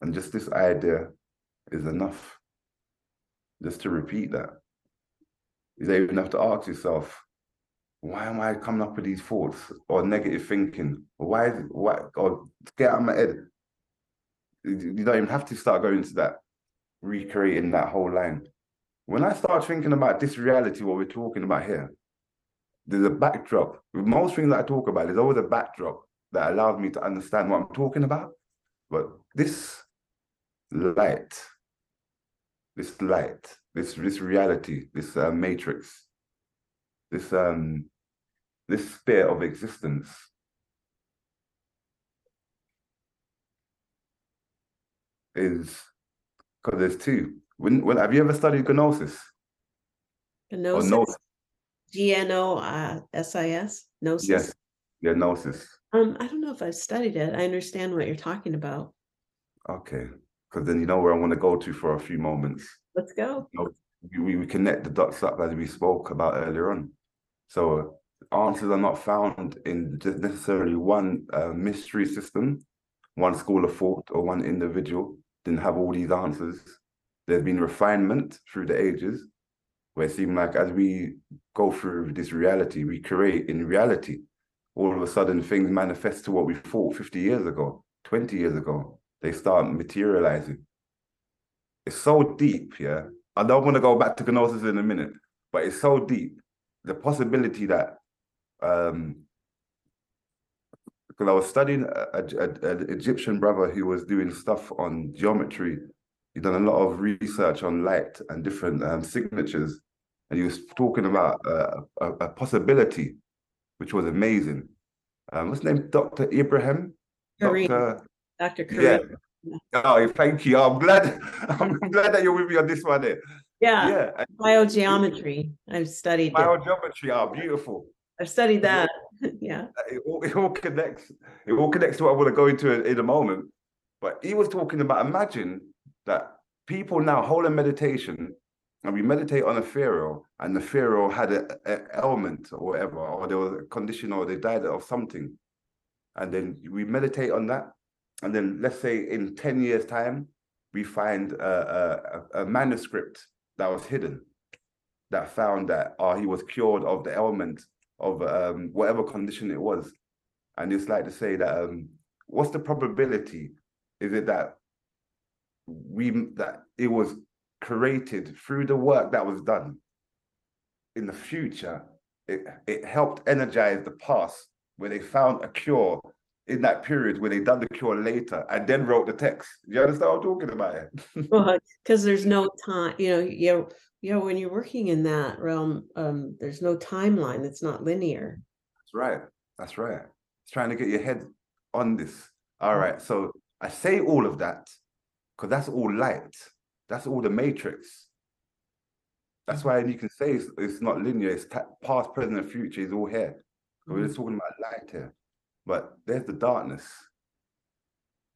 And just this idea is enough. Just to repeat that. You have to ask yourself, why am I coming up with these thoughts or negative thinking? Why is it, why, or get out of my head? You don't even have to start going to that, recreating that whole line. When I start thinking about this reality, what we're talking about here, there's a backdrop. With most things that I talk about, there's always a backdrop that allows me to understand what I'm talking about. But this light, this light, this this reality, this uh, matrix, this um this sphere of existence is because there's two. When, when have you ever studied gnosis? Gnosis. Or G N O S I S. Gnosis. Yes. Yeah, gnosis. Um, I don't know if I've studied it. I understand what you're talking about. Okay, because then you know where I want to go to for a few moments. Let's go. You know, we, we connect the dots up as we spoke about earlier on. So answers are not found in just necessarily one uh, mystery system, one school of thought or one individual didn't have all these answers. There's been refinement through the ages, where it seemed like as we go through this reality, we create in reality. All of a sudden, things manifest to what we thought 50 years ago, 20 years ago. They start materializing. It's so deep, yeah. I don't want to go back to Gnosis in a minute, but it's so deep. The possibility that um, because I was studying an Egyptian brother who was doing stuff on geometry. He'd done a lot of research on light and different um, signatures, and he was talking about uh, a, a, possibility, which was amazing. Um, what's his name? Dr. Ibrahim? Karim. Dr. Dr. Karim. Yeah. Oh, thank you. I'm glad. I'm glad that you're with me on this one. There. Yeah. Yeah. Biogeometry. I've studied. Biogeometry. Oh, beautiful. I've studied that. yeah. It all, it all connects. It all connects to what I want to go into in, in a moment. But he was talking about imagine that people now hold a meditation and we meditate on a pharaoh and the pharaoh had an ailment or whatever, or there was a condition or they died of something. And then we meditate on that. And then let's say in 10 years time, we find a, a, a manuscript that was hidden that found that oh, he was cured of the ailment of um, whatever condition it was. And it's like to say that um, what's the probability? Is it that we that it was created through the work that was done in the future? It it helped energize the past where they found a cure in that period where they done the cure later and then wrote the text. You understand what I'm talking about? well, because there's no time, you know, you you know, when you're working in that realm, um, there's no timeline. It's not linear. That's right. That's right. It's trying to get your head on this. All right. So I say all of that because that's all light. That's all the matrix. That's why you can say it's, it's not linear. It's past, present, and future is all here. Mm-hmm. We're just talking about light here. But there's the darkness.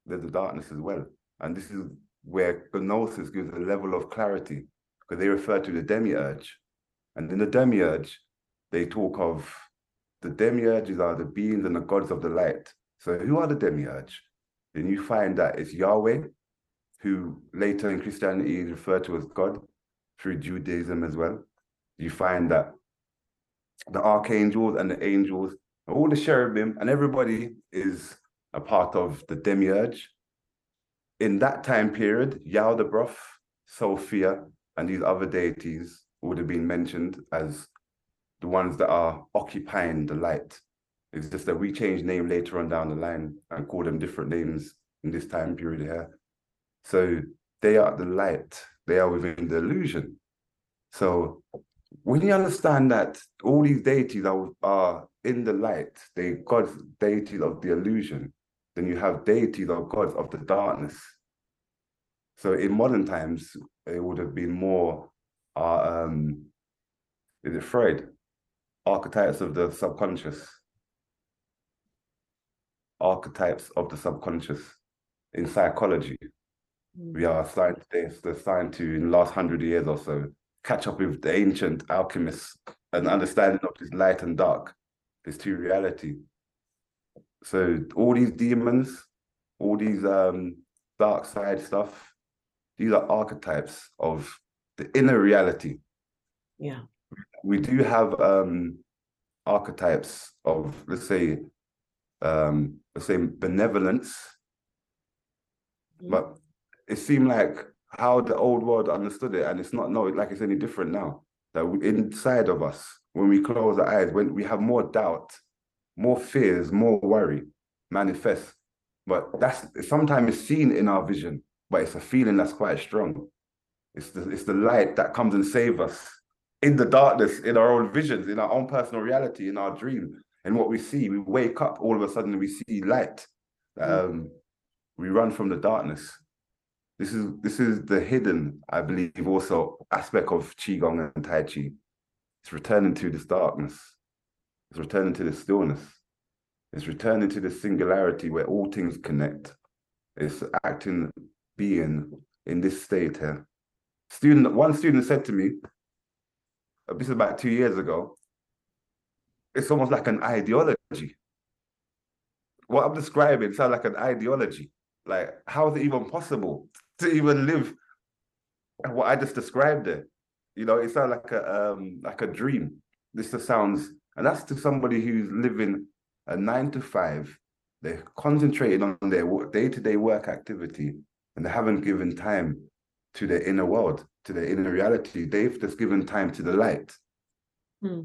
There's the darkness as well. And this is where gnosis gives a level of clarity because they refer to the demiurge. And in the demiurge, they talk of the demiurges are the beings and the gods of the light. So who are the demiurge? Then you find that it's Yahweh, who later in Christianity is referred to as God through Judaism as well. You find that the archangels and the angels, all the cherubim and everybody is a part of the demiurge. In that time period, Yaldabaoth, Sophia, and these other deities would have been mentioned as the ones that are occupying the light. It's just that we change name later on down the line and call them different names in this time period here. So they are the light, they are within the illusion. So when you understand that all these deities are, are in the light, they God's deities of the illusion, then you have deities of gods of the darkness. So in modern times, it would have been more, uh, um, is it Freud? Archetypes of the subconscious. Archetypes of the subconscious in psychology. We are starting to, they're starting to, in the last hundred years or so, catch up with the ancient alchemists and understanding of this light and dark, this two reality. So all these demons, all these um, dark side stuff, these are archetypes of the inner reality. Yeah. We do have um, archetypes of, let's say, um, let's say benevolence, Mhm. but it seemed like how the old world understood it, and it's not no like it's any different now. That we, inside of us, when we close our eyes, when we have more doubt, more fears, more worry, manifest. But that's sometimes it's seen in our vision, but it's a feeling that's quite strong. It's the it's the light that comes and save us in the darkness, in our own visions, in our own personal reality, in our dream, and what we see. We wake up all of a sudden, we see light. Um, we run from the darkness. This is this is the hidden, I believe, also aspect of qigong and tai chi. It's returning to this darkness. It's returning to the stillness. It's returning to the singularity where all things connect. It's acting, being in this state here. Student, one student said to me, uh, this is about two years ago. It's almost like an ideology. What I'm describing sounds like an ideology. Like, how is it even possible to even live what I just described there? You know, it sounds like a um like a dream. This just sounds, and that's to somebody who's living a nine to five. They're concentrating on their day-to-day work activity, and they haven't given time to their inner world, to their inner reality. They've just given time to the light, Hmm.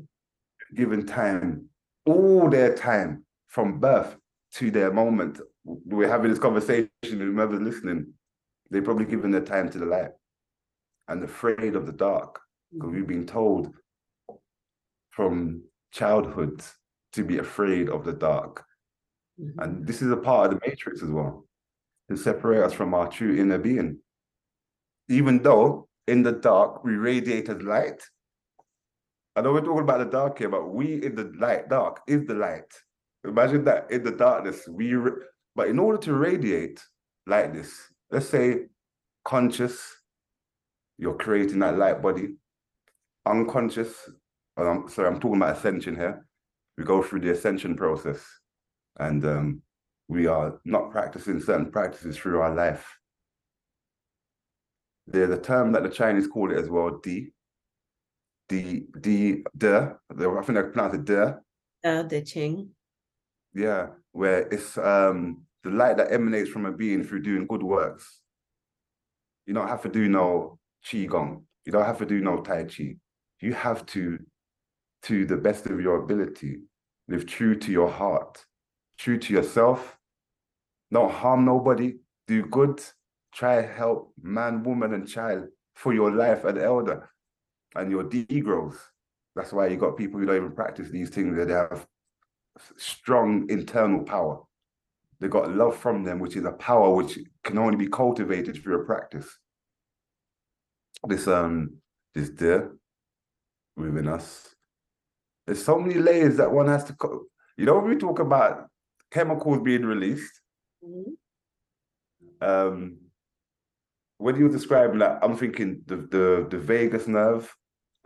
given time, all their time from birth to their moment. We're having this conversation, whoever's listening, they've probably given their time to the light and afraid of the dark because we've been told from childhood to be afraid of the dark. Mhm. And this is a part of the matrix as well to separate us from our true inner being. Even though in the dark we radiate as light. I know we're talking about the dark here, but we in the light, dark is the light. Imagine that in the darkness, we, ra- but in order to radiate like this, let's say conscious, you're creating that light body, unconscious, sorry, I'm talking about ascension here. We go through the ascension process and um, we are not practicing certain practices through our life. There's a term that the Chinese call it as well, di. Di, di, de. I think I pronounce it de. Uh, the Ching. Yeah, where it's um the light that emanates from a being through doing good works. You don't have to do no qigong. You don't have to do no tai chi. You have to, to the best of your ability, live true to your heart, true to yourself. Don't harm nobody. Do good. Try help man, woman, and child for your life and elder and your degrowth. That's why you got people who don't even practice these things. That they have strong internal power. They got love from them, which is a power which can only be cultivated through a practice. This um, this there within us. There's so many layers that one has to. Co- you know, when we talk about chemicals being released, Mhm. um, when you describing that, I'm thinking the the the vagus nerve.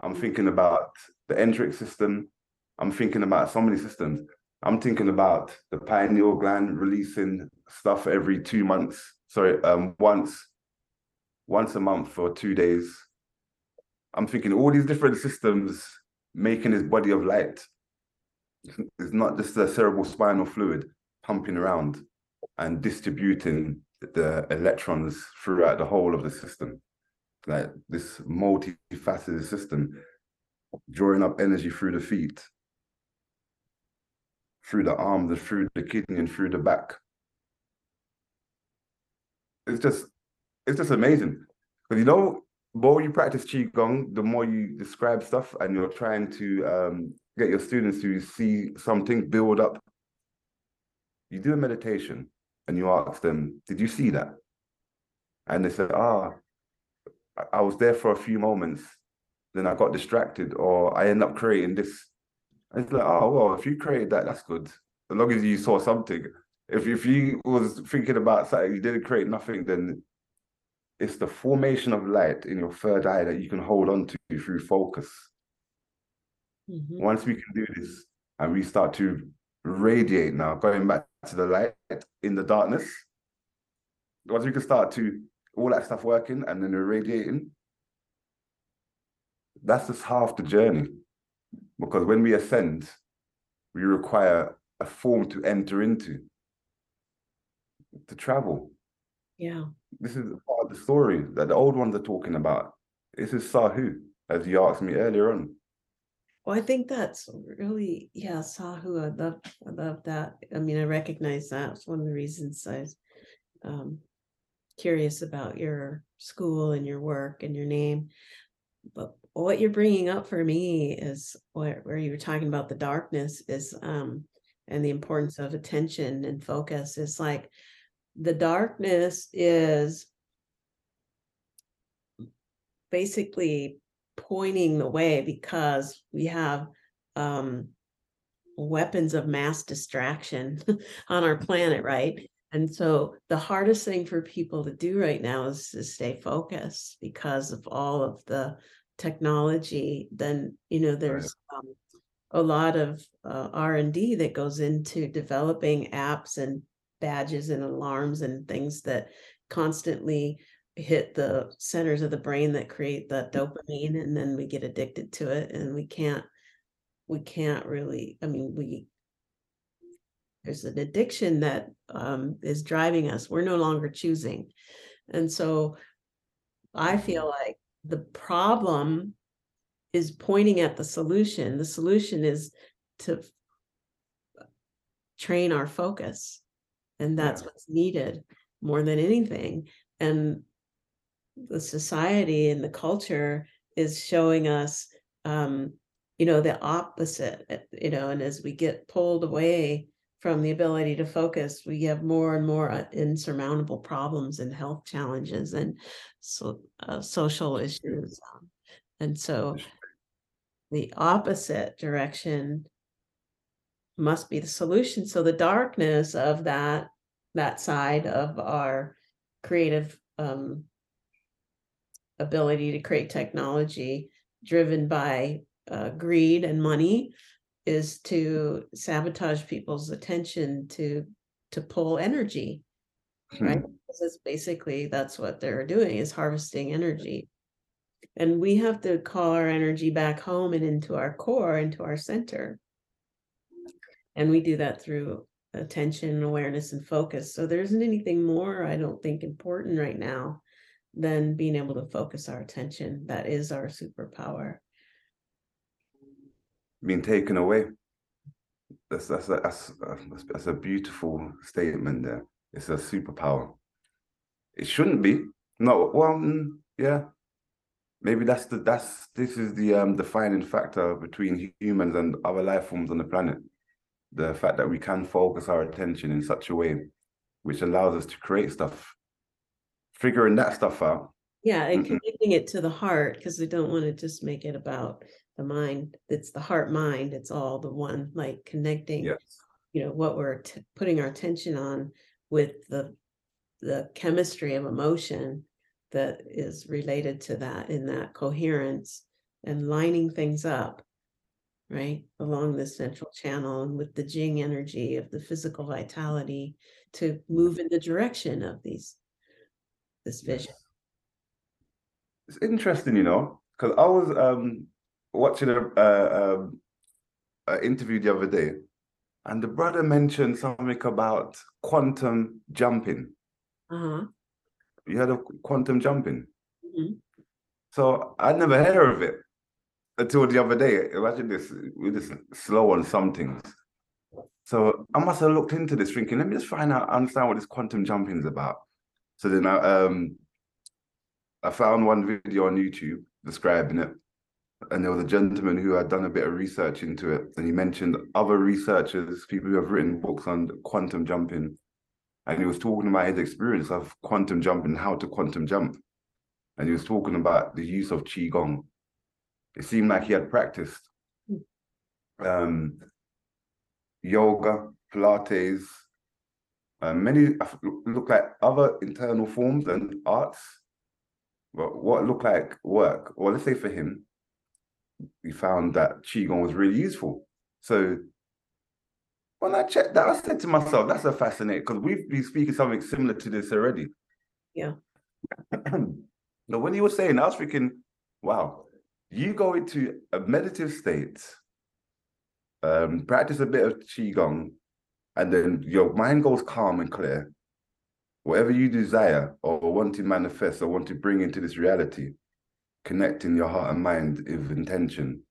I'm thinking about the enteric system. I'm thinking about so many systems. I'm thinking about the pineal gland releasing stuff every two months. Sorry, um, once, once a month for two days. I'm thinking all these different systems making his body of light. It's not just the cerebral spinal fluid pumping around and distributing the electrons throughout the whole of the system. Like this multifaceted system, drawing up energy through the feet, through the arm, and through the kidney, and through the back. It's just, it's just amazing. Because you know, more you practice qigong, the more you describe stuff, and you're trying to um, get your students to see something build up. You do a meditation, and you ask them, "Did you see that?" And they said, "Ah, I was there for a few moments, then I got distracted, or I end up creating this." And it's like, "Oh well, if you created that, that's good. As long as you saw something. If if you was thinking about something, you didn't create nothing, then." It's the formation of light in your third eye that you can hold on to through focus. Mhm. Once we can do this and we start to radiate now, going back to the light in the darkness, once we can start to all that stuff working and then irradiating, that's just half the journey. Because when we ascend, we require a form to enter into, to travel. Yeah. This is part of the story that the old ones are talking about. This is Sahu, as you asked me earlier on. Well, I think that's really, yeah, Sahu. I love, I love that. I mean, I recognize that. It's one of the reasons I was um, curious about your school and your work and your name. But what you're bringing up for me is where, where you were talking about the darkness is, um, and the importance of attention and focus is like the darkness is basically pointing the way because we have um, weapons of mass distraction on our planet, right? And so the hardest thing for people to do right now is to stay focused because of all of the technology. Then you know there's um, a lot of uh, R and D that goes into developing apps and badges and alarms and things that constantly hit the centers of the brain that create the dopamine and then we get addicted to it and we can't we can't really i mean we there's an addiction that um, is driving us. We're no longer choosing. And so i feel like the problem is pointing at the solution the solution is to train our focus and that's Yeah. what's needed more than anything and the society and the culture is showing us um you know the opposite uh, you know and as we get pulled away from the ability to focus we have more and more uh, insurmountable problems and health challenges and so uh, social issues um, and so the opposite direction must be the solution. So the darkness of that that side of our creative um ability to create technology driven by uh, greed and money is to sabotage people's attention to to pull energy hmm. right? Because it's basically that's what they're doing is harvesting energy. And we have to call our energy back home and into our core into our center. And we do that through attention awareness and focus. So there isn't anything more i don't think important right now than being able to focus our attention. That is our superpower being taken away. That's that's a, that's a, that's a beautiful statement there. It's a superpower. It shouldn't be. No, well, mm, yeah. Maybe that's the that's this is the um defining factor between humans and other life forms on the planet. The fact that we can focus our attention in such a way which allows us to create stuff. Figuring that stuff out. yeah and Mhm. connecting it to the heart because we don't want to just make it about the mind it's the heart mind it's all the one like connecting Yes. you know what we're t- putting our attention on with the the chemistry of emotion that is related to that in that coherence and lining things up right along the central channel and with the jing energy of the physical vitality to move in the direction of these this vision. It's interesting, you know, because I was um watching a uh, um, a interview the other day, and the brother mentioned something about quantum jumping. uh-huh You heard of quantum jumping? Mhm. So I never heard of it until the other day. Imagine this, we're just slow on some things. So I must have looked into this, thinking, let me just find out, understand what this quantum jumping is about. So then I um I found one video on YouTube describing it, and there was a gentleman who had done a bit of research into it, and he mentioned other researchers, people who have written books on quantum jumping, and he was talking about his experience of quantum jumping, how to quantum jump, and he was talking about the use of qigong. It seemed like he had practiced um, yoga, Pilates, uh, many look like other internal forms and arts, but what looked like work, well, let's say for him, we found that Qigong was really useful. So when I checked that, I said to myself, that's a fascinating, because we've been speaking something similar to this already. Yeah. now, when you were saying, I was thinking, wow, you go into a meditative state, um, practice a bit of Qigong, and then your mind goes calm and clear. Whatever you desire or want to manifest or want to bring into this reality, connecting your heart and mind with intention.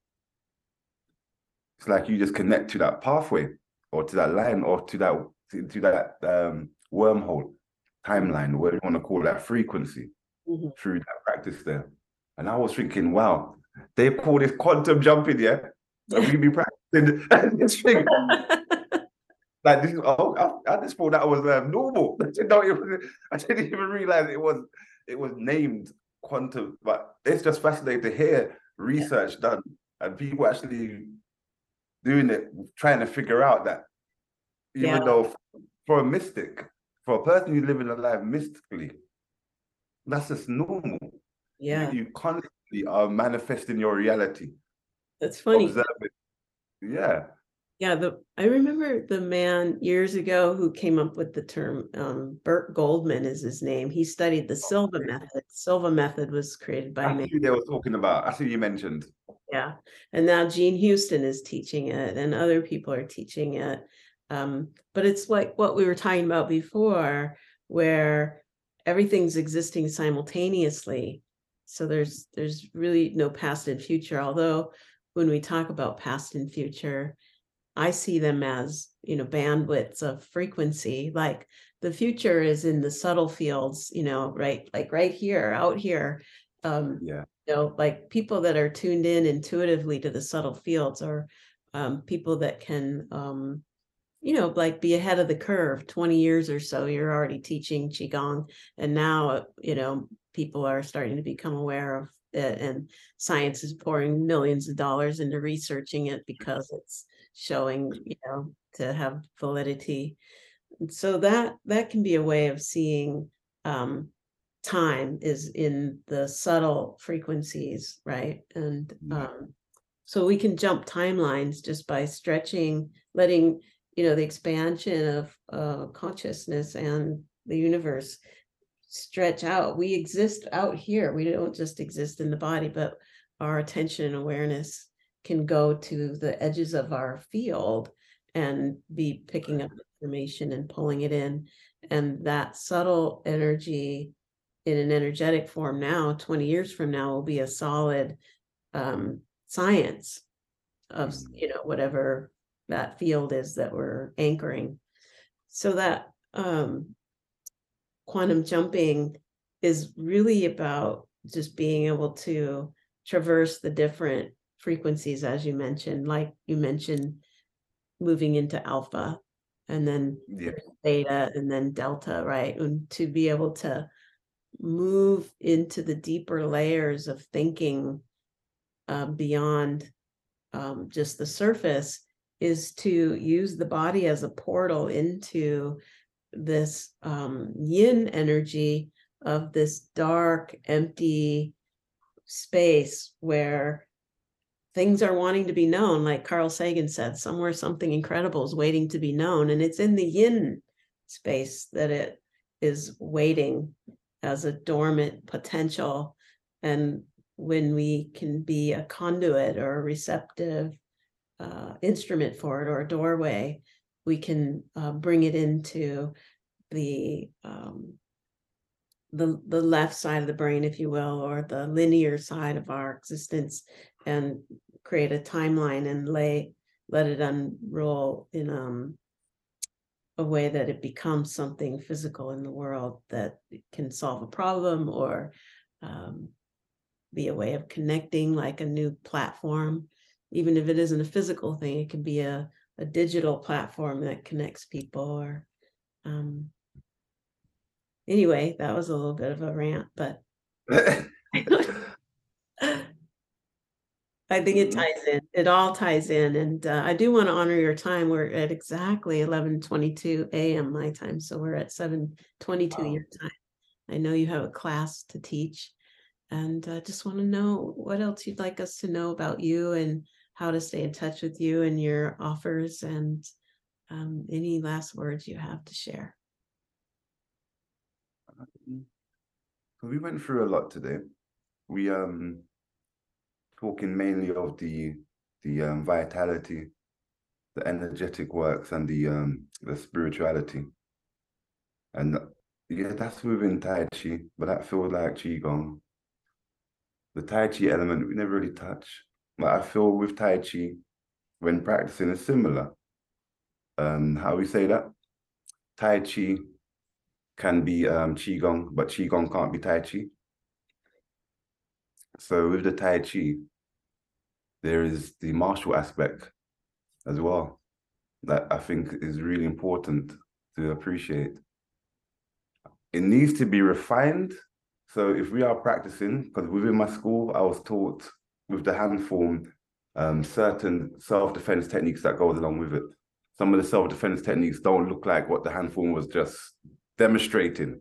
It's like you just connect to that pathway or to that line or to that to, to that um, wormhole, timeline, whatever you want to call that frequency mm-hmm. through that practice there. And I was thinking, wow, they call this quantum jumping, yeah? And we be practicing this thing. like this, oh, I, I just thought that was um, normal. I didn't, even, I didn't even realize it was it was named quantum. But it's just fascinating to hear research done and people actually doing it, trying to figure out that even yeah. though for a mystic, for a person who's living a life mystically, that's just normal. Yeah. You, you constantly are manifesting your reality. That's funny. Yeah. Yeah, the I remember the man years ago who came up with the term um, Burt Goldman is his name. He studied the Silva method. Silva method was created by me. They were talking about. I see you mentioned. Yeah, and now Jean Houston is teaching it, and other people are teaching it. Um, but it's like what we were talking about before, where everything's existing simultaneously. So there's there's really no past and future. Although when we talk about past and future I see them as, you know, bandwidths of frequency. Like the future is in the subtle fields, you know, right? Like right here, out here. Um, yeah. You know, like people that are tuned in intuitively to the subtle fields or um, people that can, um, you know, like be ahead of the curve 20 years or so, you're already teaching Qigong. And now, you know, people are starting to become aware of it and science is pouring millions of dollars into researching it because it's showing you know to have validity and so that that can be a way of seeing um time is in the subtle frequencies right and mm-hmm. um so we can jump timelines just by stretching letting you know the expansion of uh, consciousness and the universe stretch out we exist out here we don't just exist in the body but our attention and awareness can go to the edges of our field and be picking up information and pulling it in. And that subtle energy in an energetic form now, 20 years from now, will be a solid um, science of, mm. you know, whatever that field is that we're anchoring. So that um, quantum jumping is really about just being able to traverse the different frequencies, as you mentioned, like you mentioned, moving into alpha and then theta and then delta, right? And to be able to move into the deeper layers of thinking uh, beyond um, just the surface is to use the body as a portal into this um, yin energy of this dark, empty space where things are wanting to be known, like Carl Sagan said, somewhere something incredible is waiting to be known. And it's in the yin space that it is waiting as a dormant potential. And when we can be a conduit or a receptive uh, instrument for it or a doorway, we can uh, bring it into the um, the the left side of the brain, if you will, or the linear side of our existence, and create a timeline and lay let it unroll in um a way that it becomes something physical in the world that can solve a problem or um, be a way of connecting, like a new platform. Even if it isn't a physical thing, it can be a, a digital platform that connects people or um, anyway, that was a little bit of a rant, but I think it Mhm. ties in. It all ties in, and uh, I do want to honor your time. We're at exactly eleven twenty-two a.m. my time, so we're at seven twenty-two Wow. your time. I know you have a class to teach, and uh, just want to know what else you'd like us to know about you and how to stay in touch with you and your offers, and um, any last words you have to share. We went through a lot today. We um talking mainly of the the um, vitality, the energetic works, and the um the spirituality. And yeah, that's within Tai Chi, but that feels like Qigong. The Tai Chi element we never really touch. I feel with Tai Chi, when practicing, is similar. Um, how we say that? Tai Chi can be um, Qigong, but Qigong can't be Tai Chi. So with the Tai Chi, there is the martial aspect as well that I think is really important to appreciate. It needs to be refined. So if we are practicing, because within my school, I was taught with the hand form um, certain self-defense techniques that goes along with it. Some of the self-defense techniques don't look like what the hand form was just demonstrating,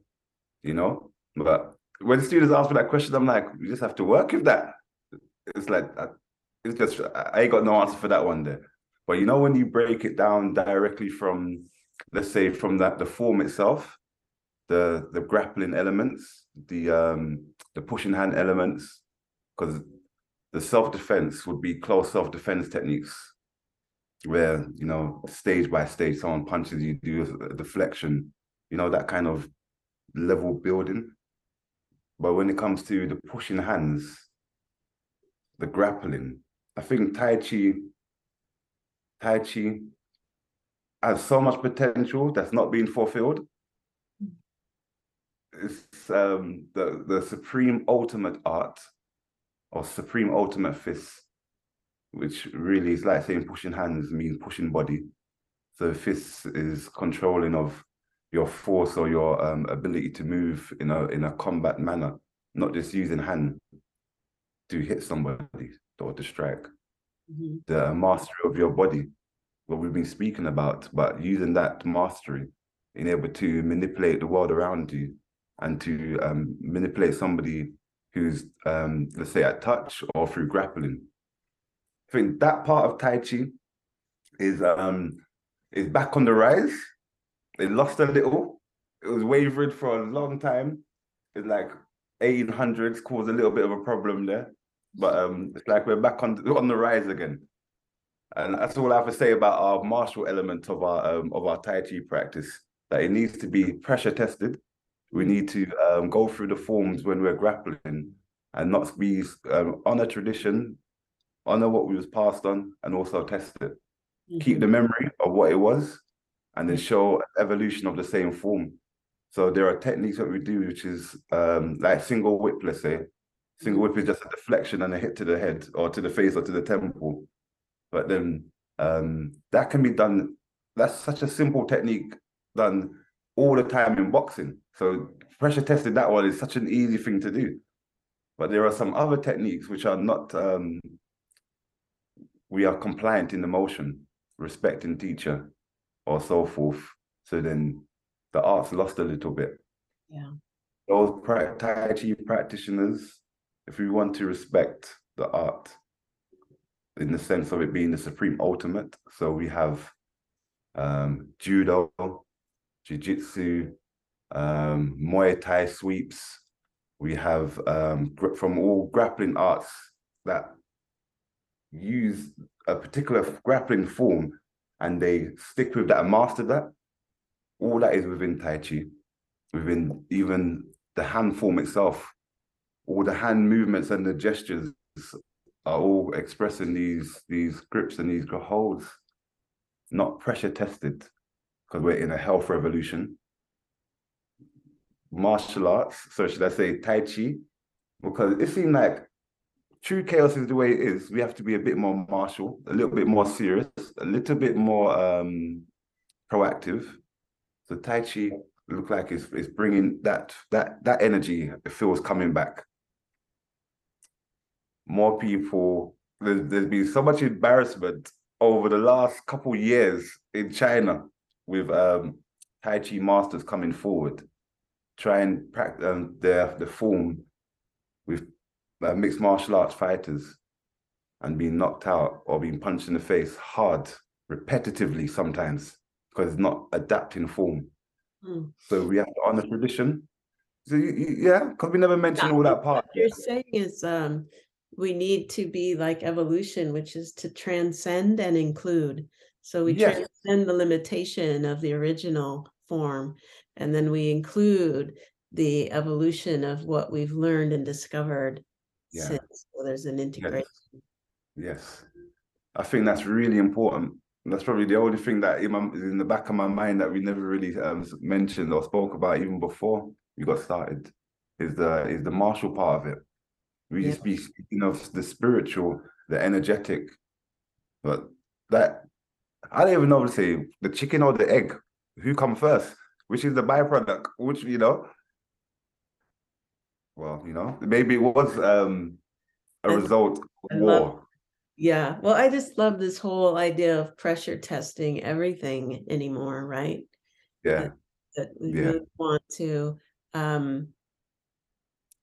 you know? But when students ask me that question, I'm like, you just have to work with that. It's like, I- it's just, I ain't got no answer for that one there. But you know, when you break it down directly from, let's say, from that the form itself, the the grappling elements, the um the pushing hand elements, because the self-defense would be close self-defense techniques where you know stage by stage someone punches you do a deflection you know that kind of level building. But when it comes to the pushing hands the grappling i think tai chi tai chi has so much potential that's not being fulfilled. It's um the the supreme ultimate art or supreme ultimate fist which really is like saying pushing hands means pushing body so fist is controlling of your force or your um, ability to move in a in a combat manner not just using hand to hit somebody or to strike Mhm. the mastery of your body, what we've been speaking about, but using that mastery, being able to manipulate the world around you and to um, manipulate somebody who's, um, let's say, at touch or through grappling. I think that part of Tai Chi is um, is back on the rise. It lost a little. It was wavered for a long time. It's like 1800s caused a little bit of a problem there but um, it's like we're back on on the rise again. And that's all I have to say about our martial element of our um, of our Tai Chi practice. That it needs to be pressure tested. We need to um, go through the forms when we're grappling, and not be um, on a tradition, honor what we was passed on, and also test it. Keep the memory of what it was, and then show evolution of the same form. So there are techniques that we do, which is um, like single whip, let's say, Single whip is just a deflection and a hit to the head or to the face or to the temple. But then um, that can be done. That's such a simple technique done all the time in boxing. So pressure testing that one is such an easy thing to do. But there are some other techniques which are not. Um, we are compliant in the motion, respecting teacher, or so forth. So then the art's lost a little bit. Yeah. Those Tai Chi practitioners if we want to respect the art in the sense of it being the supreme ultimate, so we have um, judo, jiu-jitsu, um, Muay Thai sweeps. We have um, from all grappling arts that use a particular grappling form and they stick with that and master that. All that is within Tai Chi, within even the hand form itself all the hand movements and the gestures are all expressing these these grips and these holds, not pressure tested, because we're in a health revolution. Martial arts, so should I say Tai Chi, because it seemed like true chaos is the way it is. We have to be a bit more martial, a little bit more serious, a little bit more um, proactive. So Tai Chi look like it's, it's bringing that that that energy. It feels coming back. More people. There's, there's been so much embarrassment over the last couple years in China with um, Tai Chi masters coming forward, trying practice um, their the form with uh, mixed martial arts fighters and being knocked out or being punched in the face hard, repetitively sometimes because it's not adapting form. Mm. So we have to honor tradition. So you, you, yeah, because we never mentioned Yeah, all that part. What you're saying is, um, we need to be like evolution, which is to transcend and include. So we Yes. transcend the limitation of the original form, and then we include the evolution of what we've learned and discovered Yeah. since. So there's an integration. Yes, I think that's really important. That's probably the only thing that in, my, in the back of my mind that we never really um, mentioned or spoke about even before we got started is the is the martial part of it. We Yeah. just be speaking of the spiritual, the energetic, but that I don't even know what to say. The chicken or the egg, who come first? Which is the byproduct? Which you know? Well, you know, maybe it was um a I- result I of love- war. Yeah, well, I just love this whole idea of pressure testing everything anymore, right? Yeah, that we Yeah. want to um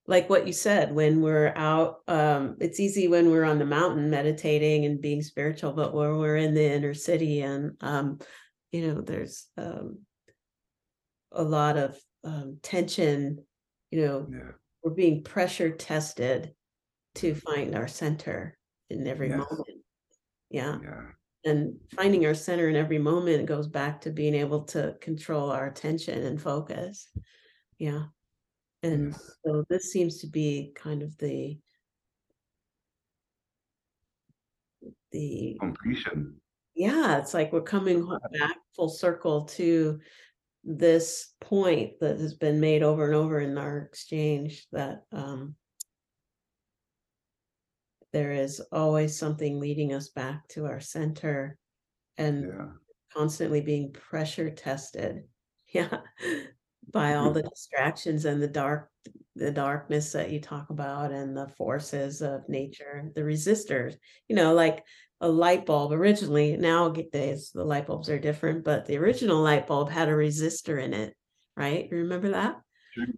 like what you said when we're out um it's easy when we're on the mountain meditating and being spiritual but when we're in the inner city and um you know there's um a lot of um tension you know yeah. we're being pressure tested to find our center in every Yes. moment. Yeah. Yeah, and finding our center in every moment goes back to being able to control our attention and focus. Yeah. And yes, so this seems to be kind of the the completion. yeah it's like we're coming back full circle to this point that has been made over and over in our exchange that um there is always something leading us back to our center and Yeah, constantly being pressure tested. Yeah by all mm-hmm. the distractions and the dark the darkness that you talk about and the forces of nature the resistors you know like a light bulb originally nowadays the light bulbs are different but the original light bulb had a resistor in it right you remember that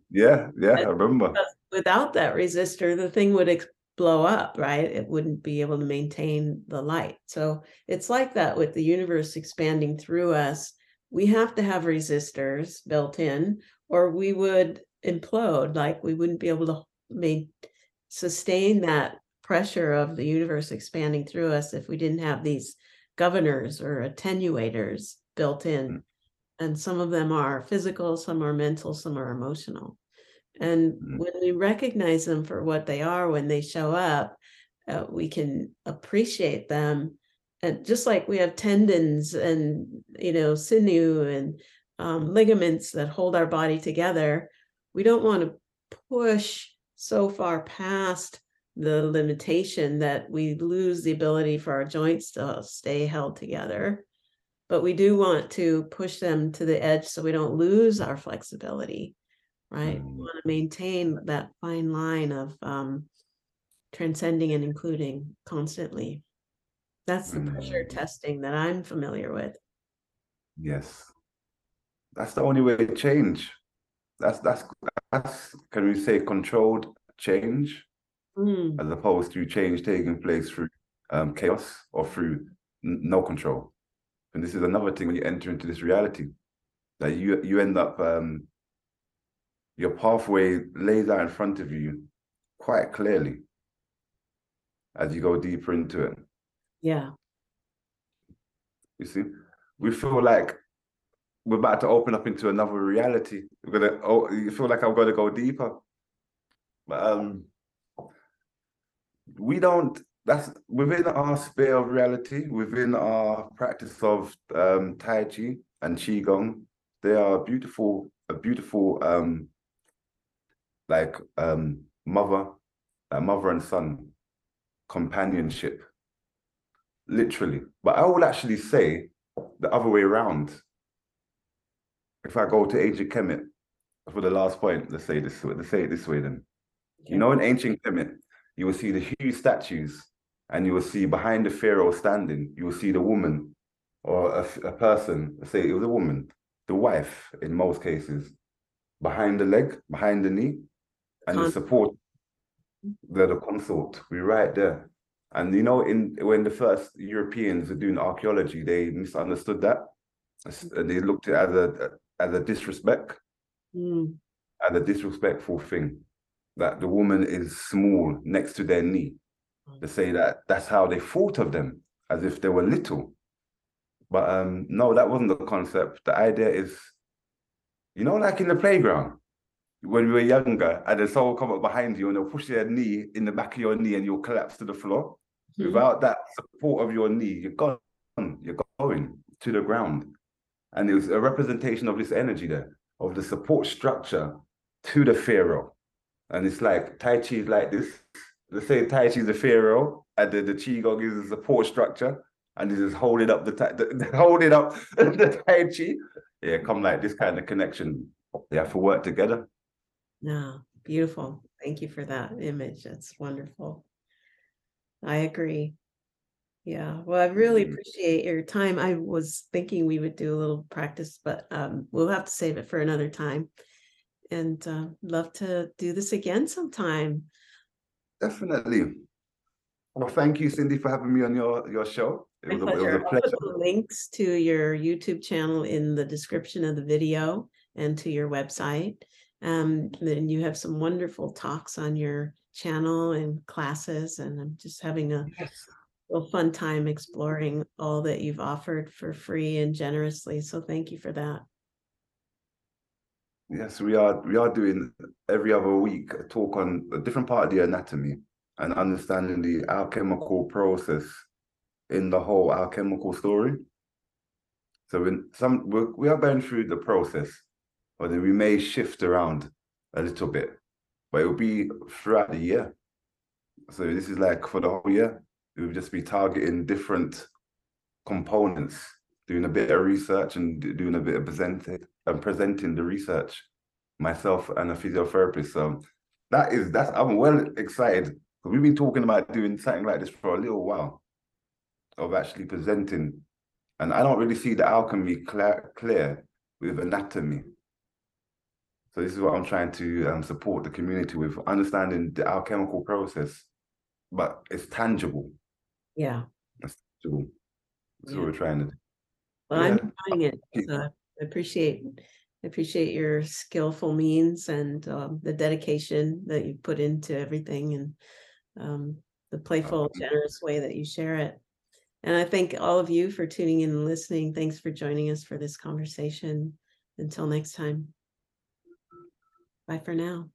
yeah, yeah. I remember. without that resistor, the thing would ex- blow up, right? It wouldn't be able to maintain the light. So it's like that with the universe expanding through us. We have to have resistors built in, or we would implode. Like we wouldn't be able to main, sustain that pressure of the universe expanding through us if we didn't have these governors or attenuators built in. Mm. And some of them are physical, some are mental, some are emotional. And Mm. when we recognize them for what they are when they show up, uh, we can appreciate them. And just like we have tendons and, you know, sinew and um, ligaments that hold our body together, we don't want to push so far past the limitation that we lose the ability for our joints to stay held together. But we do want to push them to the edge so we don't lose our flexibility right? We Mm. want to maintain that fine line of um, transcending and including constantly. That's the pressure Mm. testing that I'm familiar with. Yes, that's the only way to change. That's that's that's can we say controlled change Mm, as opposed to change taking place through um, chaos or through n- no control. And this is another thing when you enter into this reality that you you end up um, your pathway lays out in front of you quite clearly as you go deeper into it. Yeah, You see, we feel like we're about to open up into another reality. We're gonna. Oh, you feel like I'm gonna go deeper, but um, we don't. That's within our sphere of reality, within our practice of um, Tai Chi and Qigong. They are beautiful, a beautiful um, like um, mother like mother and son, companionship, literally. But I will actually say the other way around. If I go to ancient Kemet for the last point, let's say this, let's say it this way then. You know, in ancient Kemet, you will see the huge statues, and you will see behind the pharaoh standing, you will see the woman or a person, let's say it was a woman, the wife in most cases, behind the leg, behind the knee, and the support, the, the consort, we're right there. And you know, in when the first Europeans were doing archaeology, they misunderstood that. As- They looked at it as a as a disrespect, Mm, as a disrespectful thing. That the woman is small next to their knee. To say that that's how they thought of them, as if they were little. But um, no, that wasn't the concept. The idea is, you know, like in the playground, when we were younger, and then someone come up behind you and they'll push their knee in the back of your knee and you'll collapse to the floor. Mhm. Without that support of your knee, you're gone. You're going to the ground. And it was a representation of this energy there, of the support structure to the pharaoh. And it's like Tai Chi is like this. They say Tai Chi is the pharaoh, and the, the Qigong is the support structure, and this is holding up the, tai- the, the holding up the Tai Chi. Yeah, come like this kind of connection. They have to work together. No, beautiful. Thank you for that image. That's wonderful. I agree. Yeah, well, I really Mhm. appreciate your time. I was thinking we would do a little practice, but um, we'll have to save it for another time. And uh, love to do this again sometime. Definitely. Well, thank you, Cindy, for having me on your, your show. It My was, a, it was pleasure. a I'll put pleasure. the links to your YouTube channel in the description of the video and to your website. Um, then you have some wonderful talks on your channel and classes, and I'm just having a real fun time exploring all that you've offered for free and generously. So thank you for that. Yes, we are we are doing every other week a talk on a different part of the anatomy and understanding the alchemical process in the whole alchemical story. So in some we're, we are going through the process, then we may shift around a little bit, but it will be throughout the year. So this is like for the whole year, we will just be targeting different components, doing a bit of research and doing a bit of presenting and presenting the research myself and a physiotherapist. So that is that's I'm well excited we've been talking about doing something like this for a little while of actually presenting. And I don't really see the alchemy clear, clear with anatomy. So this is what I'm trying to um, support the community with, understanding the alchemical process, but it's tangible. Yeah. tangible. That's what we're trying to do. Well, I'm Yeah. enjoying it. So I appreciate, I appreciate your skillful means and um, the dedication that you put into everything and um, the playful, generous way that you share it. And I thank all of you for tuning in and listening. Thanks for joining us for this conversation. Until next time. Bye for now.